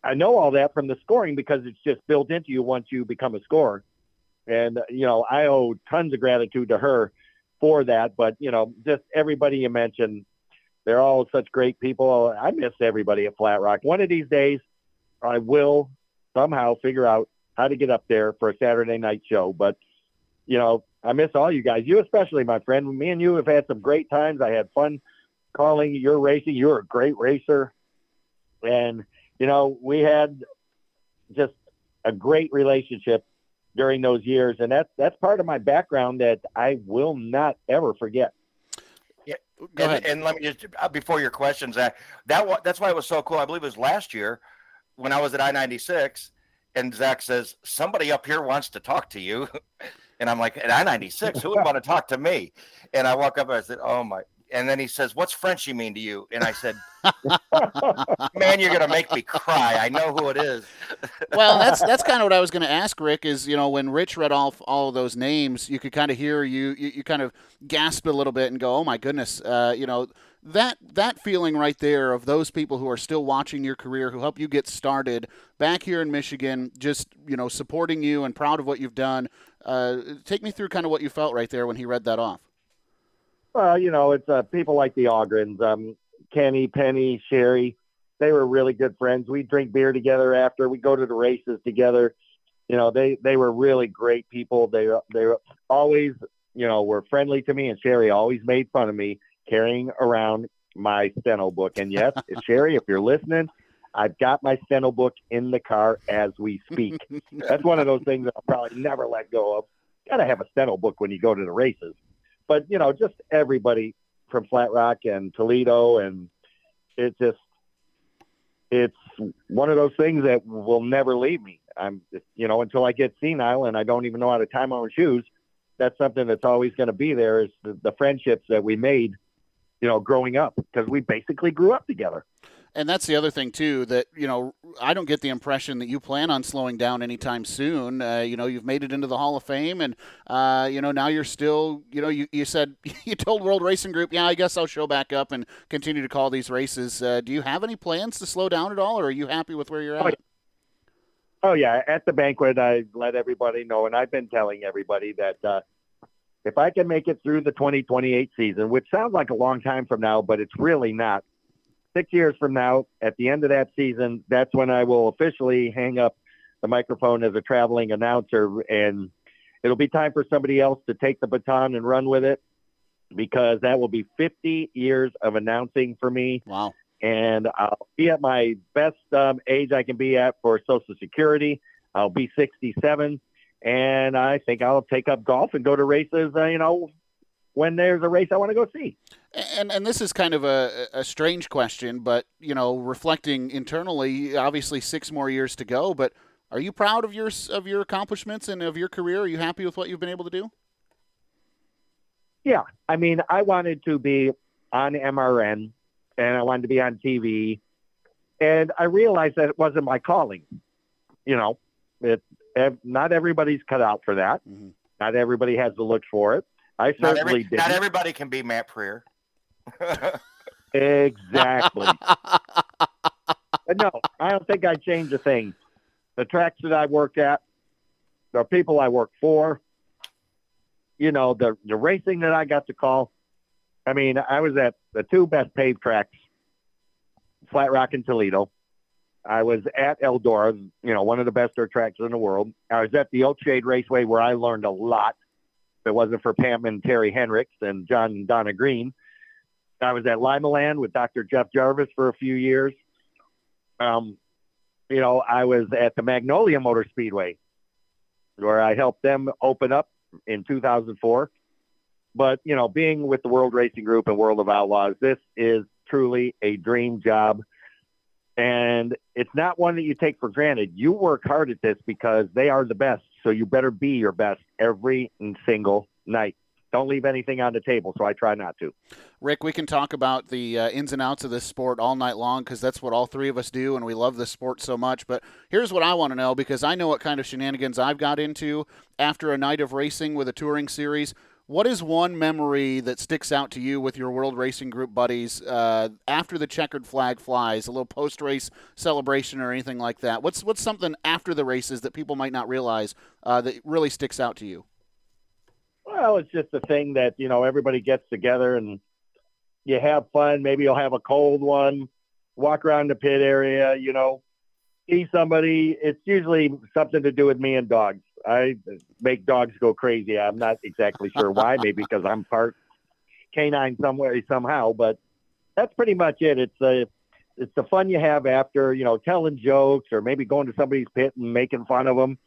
I know all that from the scoring because it's just built into you once you become a scorer. And, you know, I owe tons of gratitude to her for that. But, you know, just everybody you mentioned, they're all such great people. I miss everybody at Flat Rock. One of these days, I will somehow figure out how to get up there for a Saturday night show. But, you know, I miss all you guys. You especially, my friend. Me and you have had some great times. I had fun calling your racing. You're a great racer. And, you know, we had just a great relationship during those years. And that's, that's part of my background that I will not ever forget. Yeah. Go and, ahead. and let me just uh, before your questions, that that that's why it was so cool. I believe it was last year when I was at I ninety six, and Zach says somebody up here wants to talk to you, *laughs* and I'm like at I ninety six, who would want to talk to me? And I walk up and I said, oh my. And then he says, "What's Frenchy mean to you?" And I said, *laughs* "Man, you're gonna make me cry. I know who it is." *laughs* well, that's that's kind of what I was going to ask Rick. Is you know when Rich read all all of those names, you could kind of hear you, you you kind of gasp a little bit and go, "Oh my goodness!" Uh, you know that that feeling right there of those people who are still watching your career, who help you get started back here in Michigan, just you know supporting you and proud of what you've done. Uh, take me through kind of what you felt right there when he read that off. Well, you know, it's uh, people like the Ogrins, um, Kenny, Penny, Sherry. They were really good friends. We drink beer together after. We go to the races together. You know, they they were really great people. They they always, you know, were friendly to me. And Sherry always made fun of me carrying around my steno book. And yes, *laughs* Sherry, if you're listening, I've got my steno book in the car as we speak. *laughs* That's one of those things that I'll probably never let go of. Got to have a steno book when you go to the races. But, you know, just everybody from Flat Rock and Toledo, and it just, it's one of those things that will never leave me. I'm, you know, until I get senile and I don't even know how to tie my own shoes. That's something that's always going to be there is the, the friendships that we made, you know, growing up because we basically grew up together. And that's the other thing too that you know I don't get the impression that you plan on slowing down anytime soon. Uh, you know you've made it into the Hall of Fame, and uh, you know now you're still you know you, you said *laughs* you told World Racing Group, yeah, I guess I'll show back up and continue to call these races. Uh, do you have any plans to slow down at all, or are you happy with where you're at? Oh yeah, at the banquet I let everybody know, and I've been telling everybody that uh, if I can make it through the 2028 season, which sounds like a long time from now, but it's really not six years from now, at the end of that season, that's when I will officially hang up the microphone as a traveling announcer, and it'll be time for somebody else to take the baton and run with it because that will be 50 years of announcing for me. Wow. And I'll be at my best um, age I can be at for Social Security. I'll be 67, and I think I'll take up golf and go to races, uh, you know, when there's a race I want to go see. And and this is kind of a, a strange question, but you know, reflecting internally, obviously six more years to go. But are you proud of your of your accomplishments and of your career? Are you happy with what you've been able to do? Yeah, I mean, I wanted to be on MRN, and I wanted to be on TV, and I realized that it wasn't my calling. You know, it not everybody's cut out for that. Mm-hmm. Not everybody has the look for it. I certainly not every, did. Not everybody can be Matt Preer. exactly. *laughs* but no, I don't think I changed a thing. The tracks that I work at, the people I work for, you know, the the racing that I got to call. I mean, I was at the two best paved tracks, Flat Rock and Toledo. I was at Eldora, you know, one of the best dirt tracks in the world. I was at the Oakshade Raceway where I learned a lot. If it wasn't for Pam and Terry Hendricks and John and Donna Green, I was at Limaland with Dr. Jeff Jarvis for a few years. Um, you know, I was at the Magnolia Motor Speedway where I helped them open up in 2004. But, you know, being with the World Racing Group and World of Outlaws, this is truly a dream job. And it's not one that you take for granted. You work hard at this because they are the best. So you better be your best every single night don't leave anything on the table. So I try not to. Rick, we can talk about the uh, ins and outs of this sport all night long because that's what all three of us do, and we love this sport so much. But here's what I want to know because I know what kind of shenanigans I've got into after a night of racing with a touring series. What is one memory that sticks out to you with your World Racing Group buddies uh, after the checkered flag flies? A little post-race celebration or anything like that? What's what's something after the races that people might not realize uh, that really sticks out to you? Well, it's just a thing that, you know, everybody gets together and you have fun. Maybe you'll have a cold one, walk around the pit area, you know, see somebody. It's usually something to do with me and dogs. I make dogs go crazy. I'm not exactly sure why. *laughs* Maybe because I'm part canine somewhere somehow, but that's pretty much it. It's a it's the fun you have after you know telling jokes or maybe going to somebody's pit and making fun of them,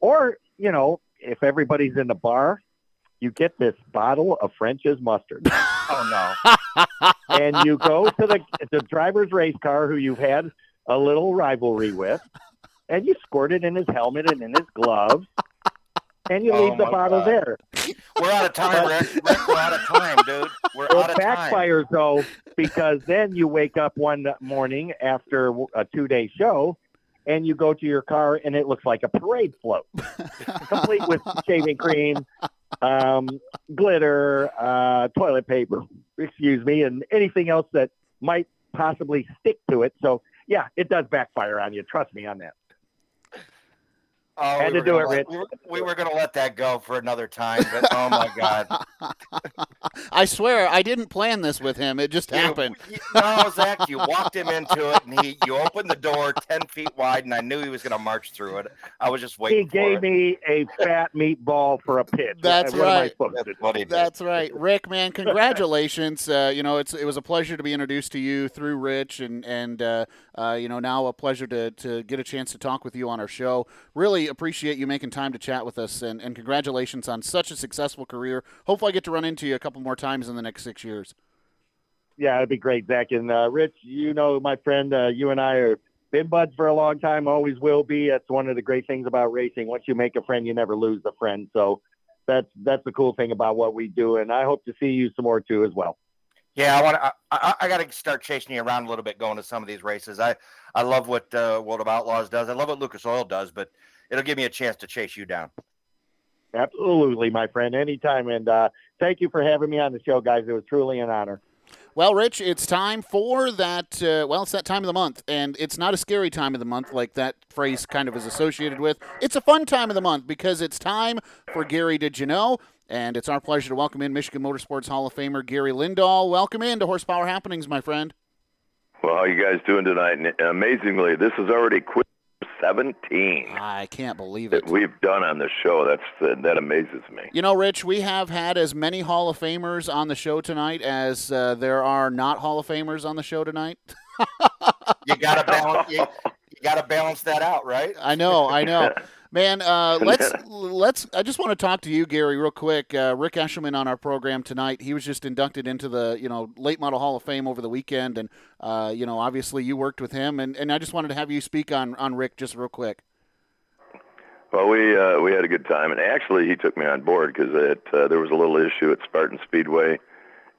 or you know if everybody's in the bar, you get this bottle of French's mustard. *laughs* oh no! *laughs* and you go to the the driver's race car who you've had a little rivalry with, and you squirt it in his helmet and in his gloves, *laughs* and you oh leave the bottle God. there. We're out of time, Rick. Rick. We're out of time, dude. We're well, out of backfires, time. though, because then you wake up one morning after a two day show and you go to your car and it looks like a parade float, *laughs* complete with shaving cream, um, glitter, uh, toilet paper, excuse me, and anything else that might possibly stick to it. So, yeah, it does backfire on you. Trust me on that. Oh, Had we to do it, let, Rich. We were, we were going to let that go for another time, but oh my God. *laughs* I swear, I didn't plan this with him. It just happened. You, no, Zach, you walked him into it, and he you opened the door ten feet wide, and I knew he was going to march through it. I was just waiting. He gave it. me a fat meatball for a pitch. That's what right. That's what he did. That's right, Rick. Man, *laughs* congratulations. Uh, you know, it's it was a pleasure to be introduced to you through Rich, and and uh, uh, you know now a pleasure to to get a chance to talk with you on our show. Really appreciate you making time to chat with us, and, and congratulations on such a successful career. Hopefully, I get to run into you a couple more times in the next six years. Yeah, it'd be great, Zach. And uh, Rich, you know, my friend, uh, you and I are been buds for a long time, always will be. That's one of the great things about racing. Once you make a friend, you never lose the friend. So that's that's the cool thing about what we do. And I hope to see you some more too as well. Yeah, I want to. I, I got to start chasing you around a little bit, going to some of these races. I I love what uh, World of Outlaws does. I love what Lucas Oil does, but it'll give me a chance to chase you down. Absolutely, my friend. Anytime. And uh, thank you for having me on the show, guys. It was truly an honor. Well, Rich, it's time for that. Uh, well, it's that time of the month, and it's not a scary time of the month like that phrase kind of is associated with. It's a fun time of the month because it's time for Gary Did You Know? And it's our pleasure to welcome in Michigan Motorsports Hall of Famer Gary Lindahl. Welcome in to Horsepower Happenings, my friend. Well, how are you guys doing tonight? And amazingly, this is already quiz 17 I can't believe that it. we've done on the show. That's that amazes me. You know, Rich, we have had as many Hall of Famers on the show tonight as uh, there are not Hall of Famers on the show tonight. *laughs* You got to balance. You, you got to balance that out, right? I know, I know. *laughs* Man, uh, let's let's. I just want to talk to you, Gary, real quick. Uh, Rick Eshelman on our program tonight. He was just inducted into the you know late model Hall of Fame over the weekend, and uh, you know obviously you worked with him, and, and I just wanted to have you speak on on Rick just real quick. Well, we uh, we had a good time, and actually, he took me on board because uh, there was a little issue at Spartan Speedway,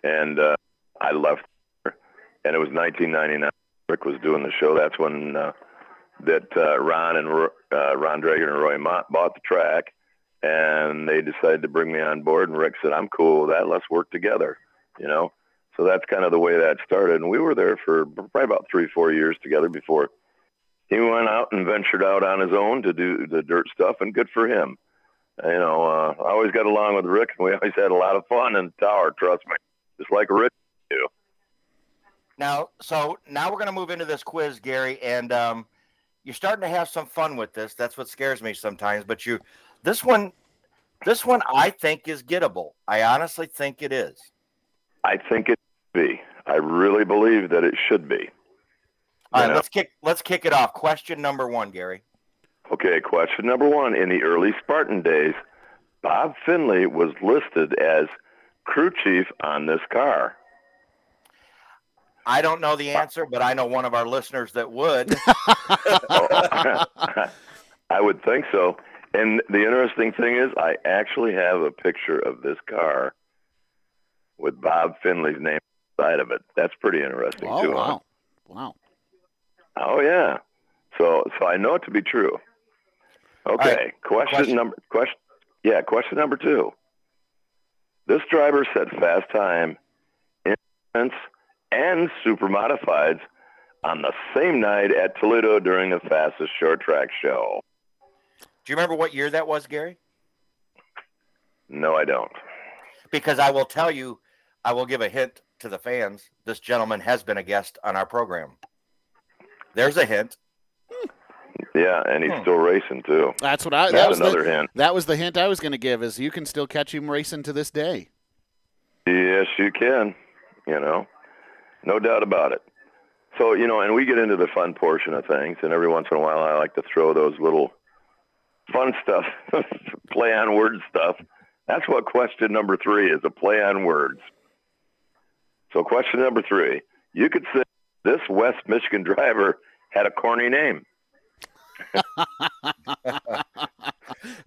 and uh, I left, there, and it was 1999. Rick was doing the show. That's when uh, that uh, Ron and uh, Ron Dragon and Roy Mott bought the track, and they decided to bring me on board. And Rick said, "I'm cool with that. Let's work together." You know, so that's kind of the way that started. And we were there for probably about three, four years together before he went out and ventured out on his own to do the dirt stuff, and good for him. You know, uh, I always got along with Rick, and we always had a lot of fun in the tower. Trust me, just like Rick do. Now, so now we're going to move into this quiz, Gary, and um, you're starting to have some fun with this. That's what scares me sometimes. But you, this one, this one, I think is gettable. I honestly think it is. I think it should be. I really believe that it should be. All right, know? let's kick let's kick it off. Question number one, Gary. Okay, question number one. In the early Spartan days, Bob Finley was listed as crew chief on this car. I don't know the answer, but I know one of our listeners that would. *laughs* *laughs* I would think so. And the interesting thing is, I actually have a picture of this car with Bob Finley's name inside of it. That's pretty interesting Oh too. huh? wow, wow. Oh yeah. So so I know it to be true. Okay. right. Question, Question- number question yeah, question number two. This driver set fast time in events and super modifieds on the same night at Toledo during the fastest short track show. Do you remember what year that was, Gary? No, I don't. Because I will tell you, I will give a hint to the fans. This gentleman has been a guest on our program. There's a hint. Yeah, and he's Hmm. still racing too. That's what I. That That's was another the, hint. That was the hint I was going to give. Is you can still catch him racing to this day. Yes, you can. You know, no doubt about it. So you know, and we get into the fun portion of things, and every once in a while, I like to throw those little fun stuff, *laughs* play on word stuff. That's what question number three is—a play on words. So, question number three: You could say this West Michigan driver had a corny name. *laughs*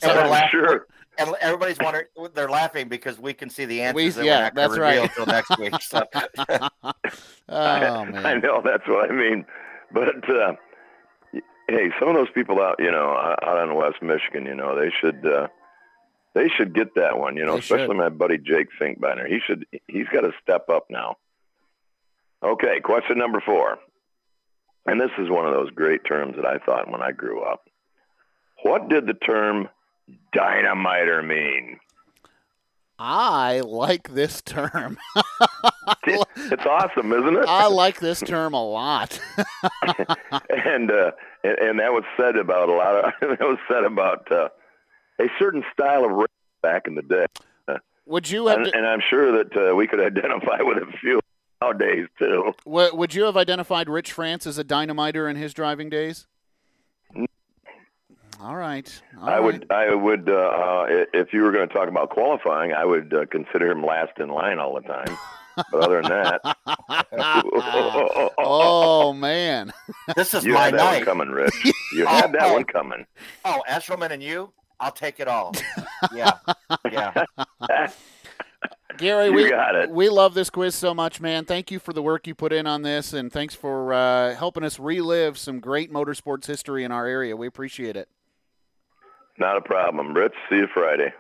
And we're I'm laughing- sure. And everybody's wondering, they're laughing because we can see the answers We- that yeah, we're not going that's right. until next week. So. *laughs* Oh *laughs* man. I know that's what I mean, but uh, hey, some of those people out, you know, out out in West Michigan, you know, they should uh, they should get that one, you know, They should. especially my buddy Jake Finkbeiner. He should he's got to step up now. Okay, question number four, and this is one of those great terms that I thought when I grew up. What did the term dynamiter mean? I like this term. *laughs* it's awesome, isn't it? I like this term a lot. *laughs* and, uh, and and that was said about a lot of *laughs* that was said about uh, a certain style of race back in the day. Would you have? And, and I'm sure that uh, we could identify with a few nowadays too. Would would you have identified Rich France as a dynamiter in his driving days? All right. All I right. would, I would, uh, uh, if you were going to talk about qualifying, I would uh, consider him last in line all the time. But other than that, *laughs* *laughs* oh man, This is you my had that night. one coming, Rich. *laughs* You had that one coming. Oh, Eshelman and you, I'll take it all. Yeah, yeah. Gary, You we got it. we love this quiz so much, man. Thank you for the work you put in on this, and thanks for uh, helping us relive some great motorsports history in our area. We appreciate it. Not a problem, Rich. See you Friday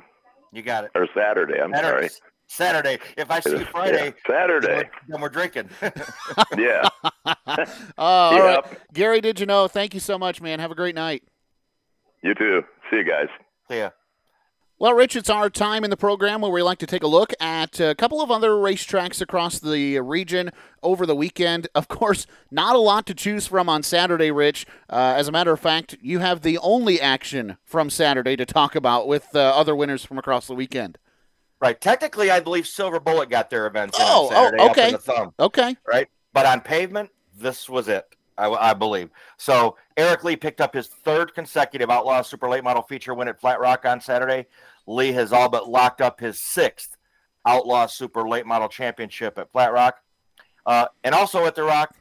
You got it. or Saturday. I'm Saturday. sorry. Saturday. If I see you *laughs* Yeah, Friday, Saturday. then we're, then we're drinking. *laughs* *laughs* Yeah. Uh, all right. Yep. Gary, did you know? Thank you so much, man. Have a great night. You too. See you guys. yeah. Well, Rich, it's our time in the program where we like to take a look at a couple of other racetracks across the region over the weekend. Of course, not a lot to choose from on Saturday, Rich. Uh, as a matter of fact, you have the only action from Saturday to talk about with uh, other winners from across the weekend. Right. Technically, I believe Silver Bullet got their events Oh, on Saturday. oh, up in okay. the thumb. Okay. right? But on pavement, this was it, I, I believe. So Eric Lee picked up his third consecutive Outlaw Super Late Model feature win at Flat Rock on Saturday. Lee has all but locked up his sixth Outlaw Super Late Model Championship at Flat Rock. Uh, and also at the Rock,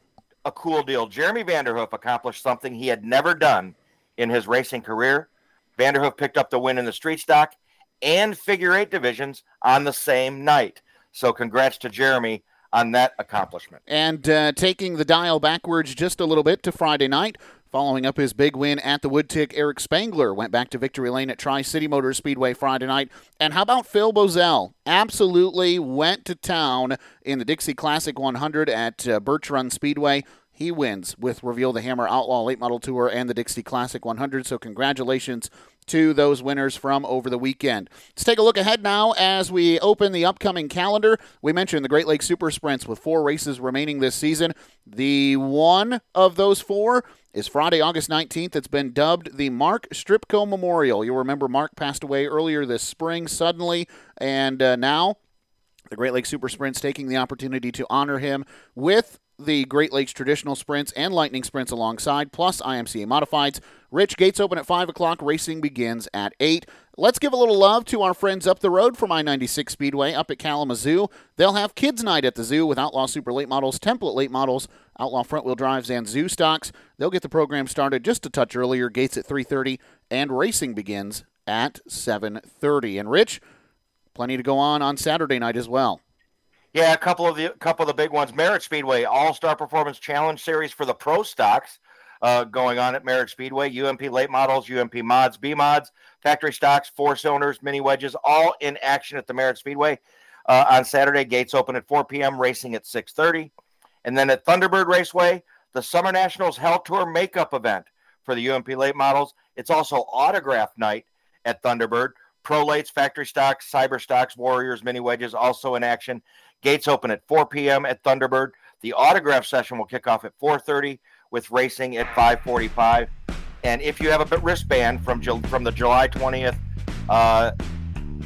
a cool deal. Jeremy Vanderhoof accomplished something he had never done in his racing career. Vanderhoof picked up the win in the street stock and figure eight divisions on the same night. So congrats to Jeremy on that accomplishment. And uh, taking the dial backwards just a little bit to Friday night, following up his big win at the Woodtick, Eric Spangler went back to victory lane at Tri City Motor Speedway Friday night. And how about Phil Bozell? Absolutely went to town in the Dixie Classic 100 at uh, Birch Run Speedway. He wins with Reveal the Hammer Outlaw Late Model Tour and the Dixie Classic 100. So, congratulations to those winners from over the weekend. Let's take a look ahead now as we open the upcoming calendar. We mentioned the Great Lakes Super Sprints with four races remaining this season. The one of those four is Friday, August 19th. It's been dubbed the Mark Stripko Memorial. You'll remember Mark passed away earlier this spring suddenly, and uh, now the Great Lakes Super Sprints taking the opportunity to honor him with the Great Lakes traditional sprints and lightning sprints alongside, plus IMCA modifieds. Rich gates open at 5 o'clock. Racing begins at 8. Let's give a little love to our friends up the road from I 96 Speedway up at Kalamazoo. They'll have Kids Night at the zoo with Outlaw Super Late Models, Template Late Models, Outlaw Front Wheel Drives, and Zoo Stocks. They'll get the program started just a touch earlier. Gates at 3.30, and racing begins at 7.30. And Rich, plenty to go on on Saturday night as well. Yeah, a couple of the couple of the big ones. Merritt Speedway All Star Performance Challenge Series for the pro stocks uh, going on at Merritt Speedway. UMP late models, UMP mods, B mods, factory stocks, four cylinders, mini wedges, all in action at the Merritt Speedway uh, on Saturday. Gates open at 4 p.m. Racing at 6:30, and then at Thunderbird Raceway, the Summer Nationals Hell Tour makeup event for the UMP late models. It's also autograph night at Thunderbird. Pro Lates, Factory Stocks, Cyber Stocks, Warriors, Mini Wedges also in action. Gates open at 4 p.m. at Thunderbird. The autograph session will kick off at 4:30 with racing at 5:45. And if you have a wristband from from the July 20th uh,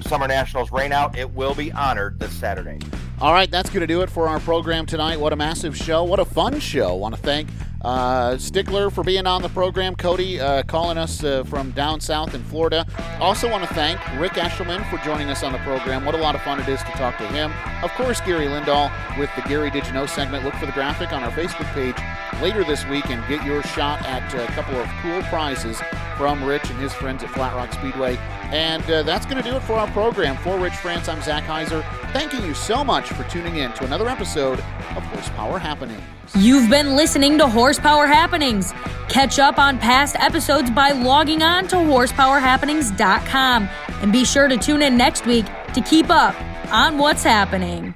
Summer Nationals rainout, it will be honored this Saturday. All right, that's going to do it for our program tonight. What a massive show. What a fun show. want to thank uh, Stickler for being on the program, Cody uh, calling us uh, from down south in Florida. Also, want to thank Rick Eshelman for joining us on the program. What a lot of fun it is to talk to him. Of course, Gary Lindahl with the Gary Did You Know segment. Look for the graphic on our Facebook page later this week and get your shot at a couple of cool prizes from Rich and his friends at Flat Rock Speedway. And uh, that's going to do it for our program. For Rich France, I'm Zach Heiser. Thanking you so much for tuning in to another episode of Horsepower Happening. You've been listening to Horsepower Happenings. Catch up on past episodes by logging on to horsepowerhappenings.com and be sure to tune in next week to keep up on what's happening.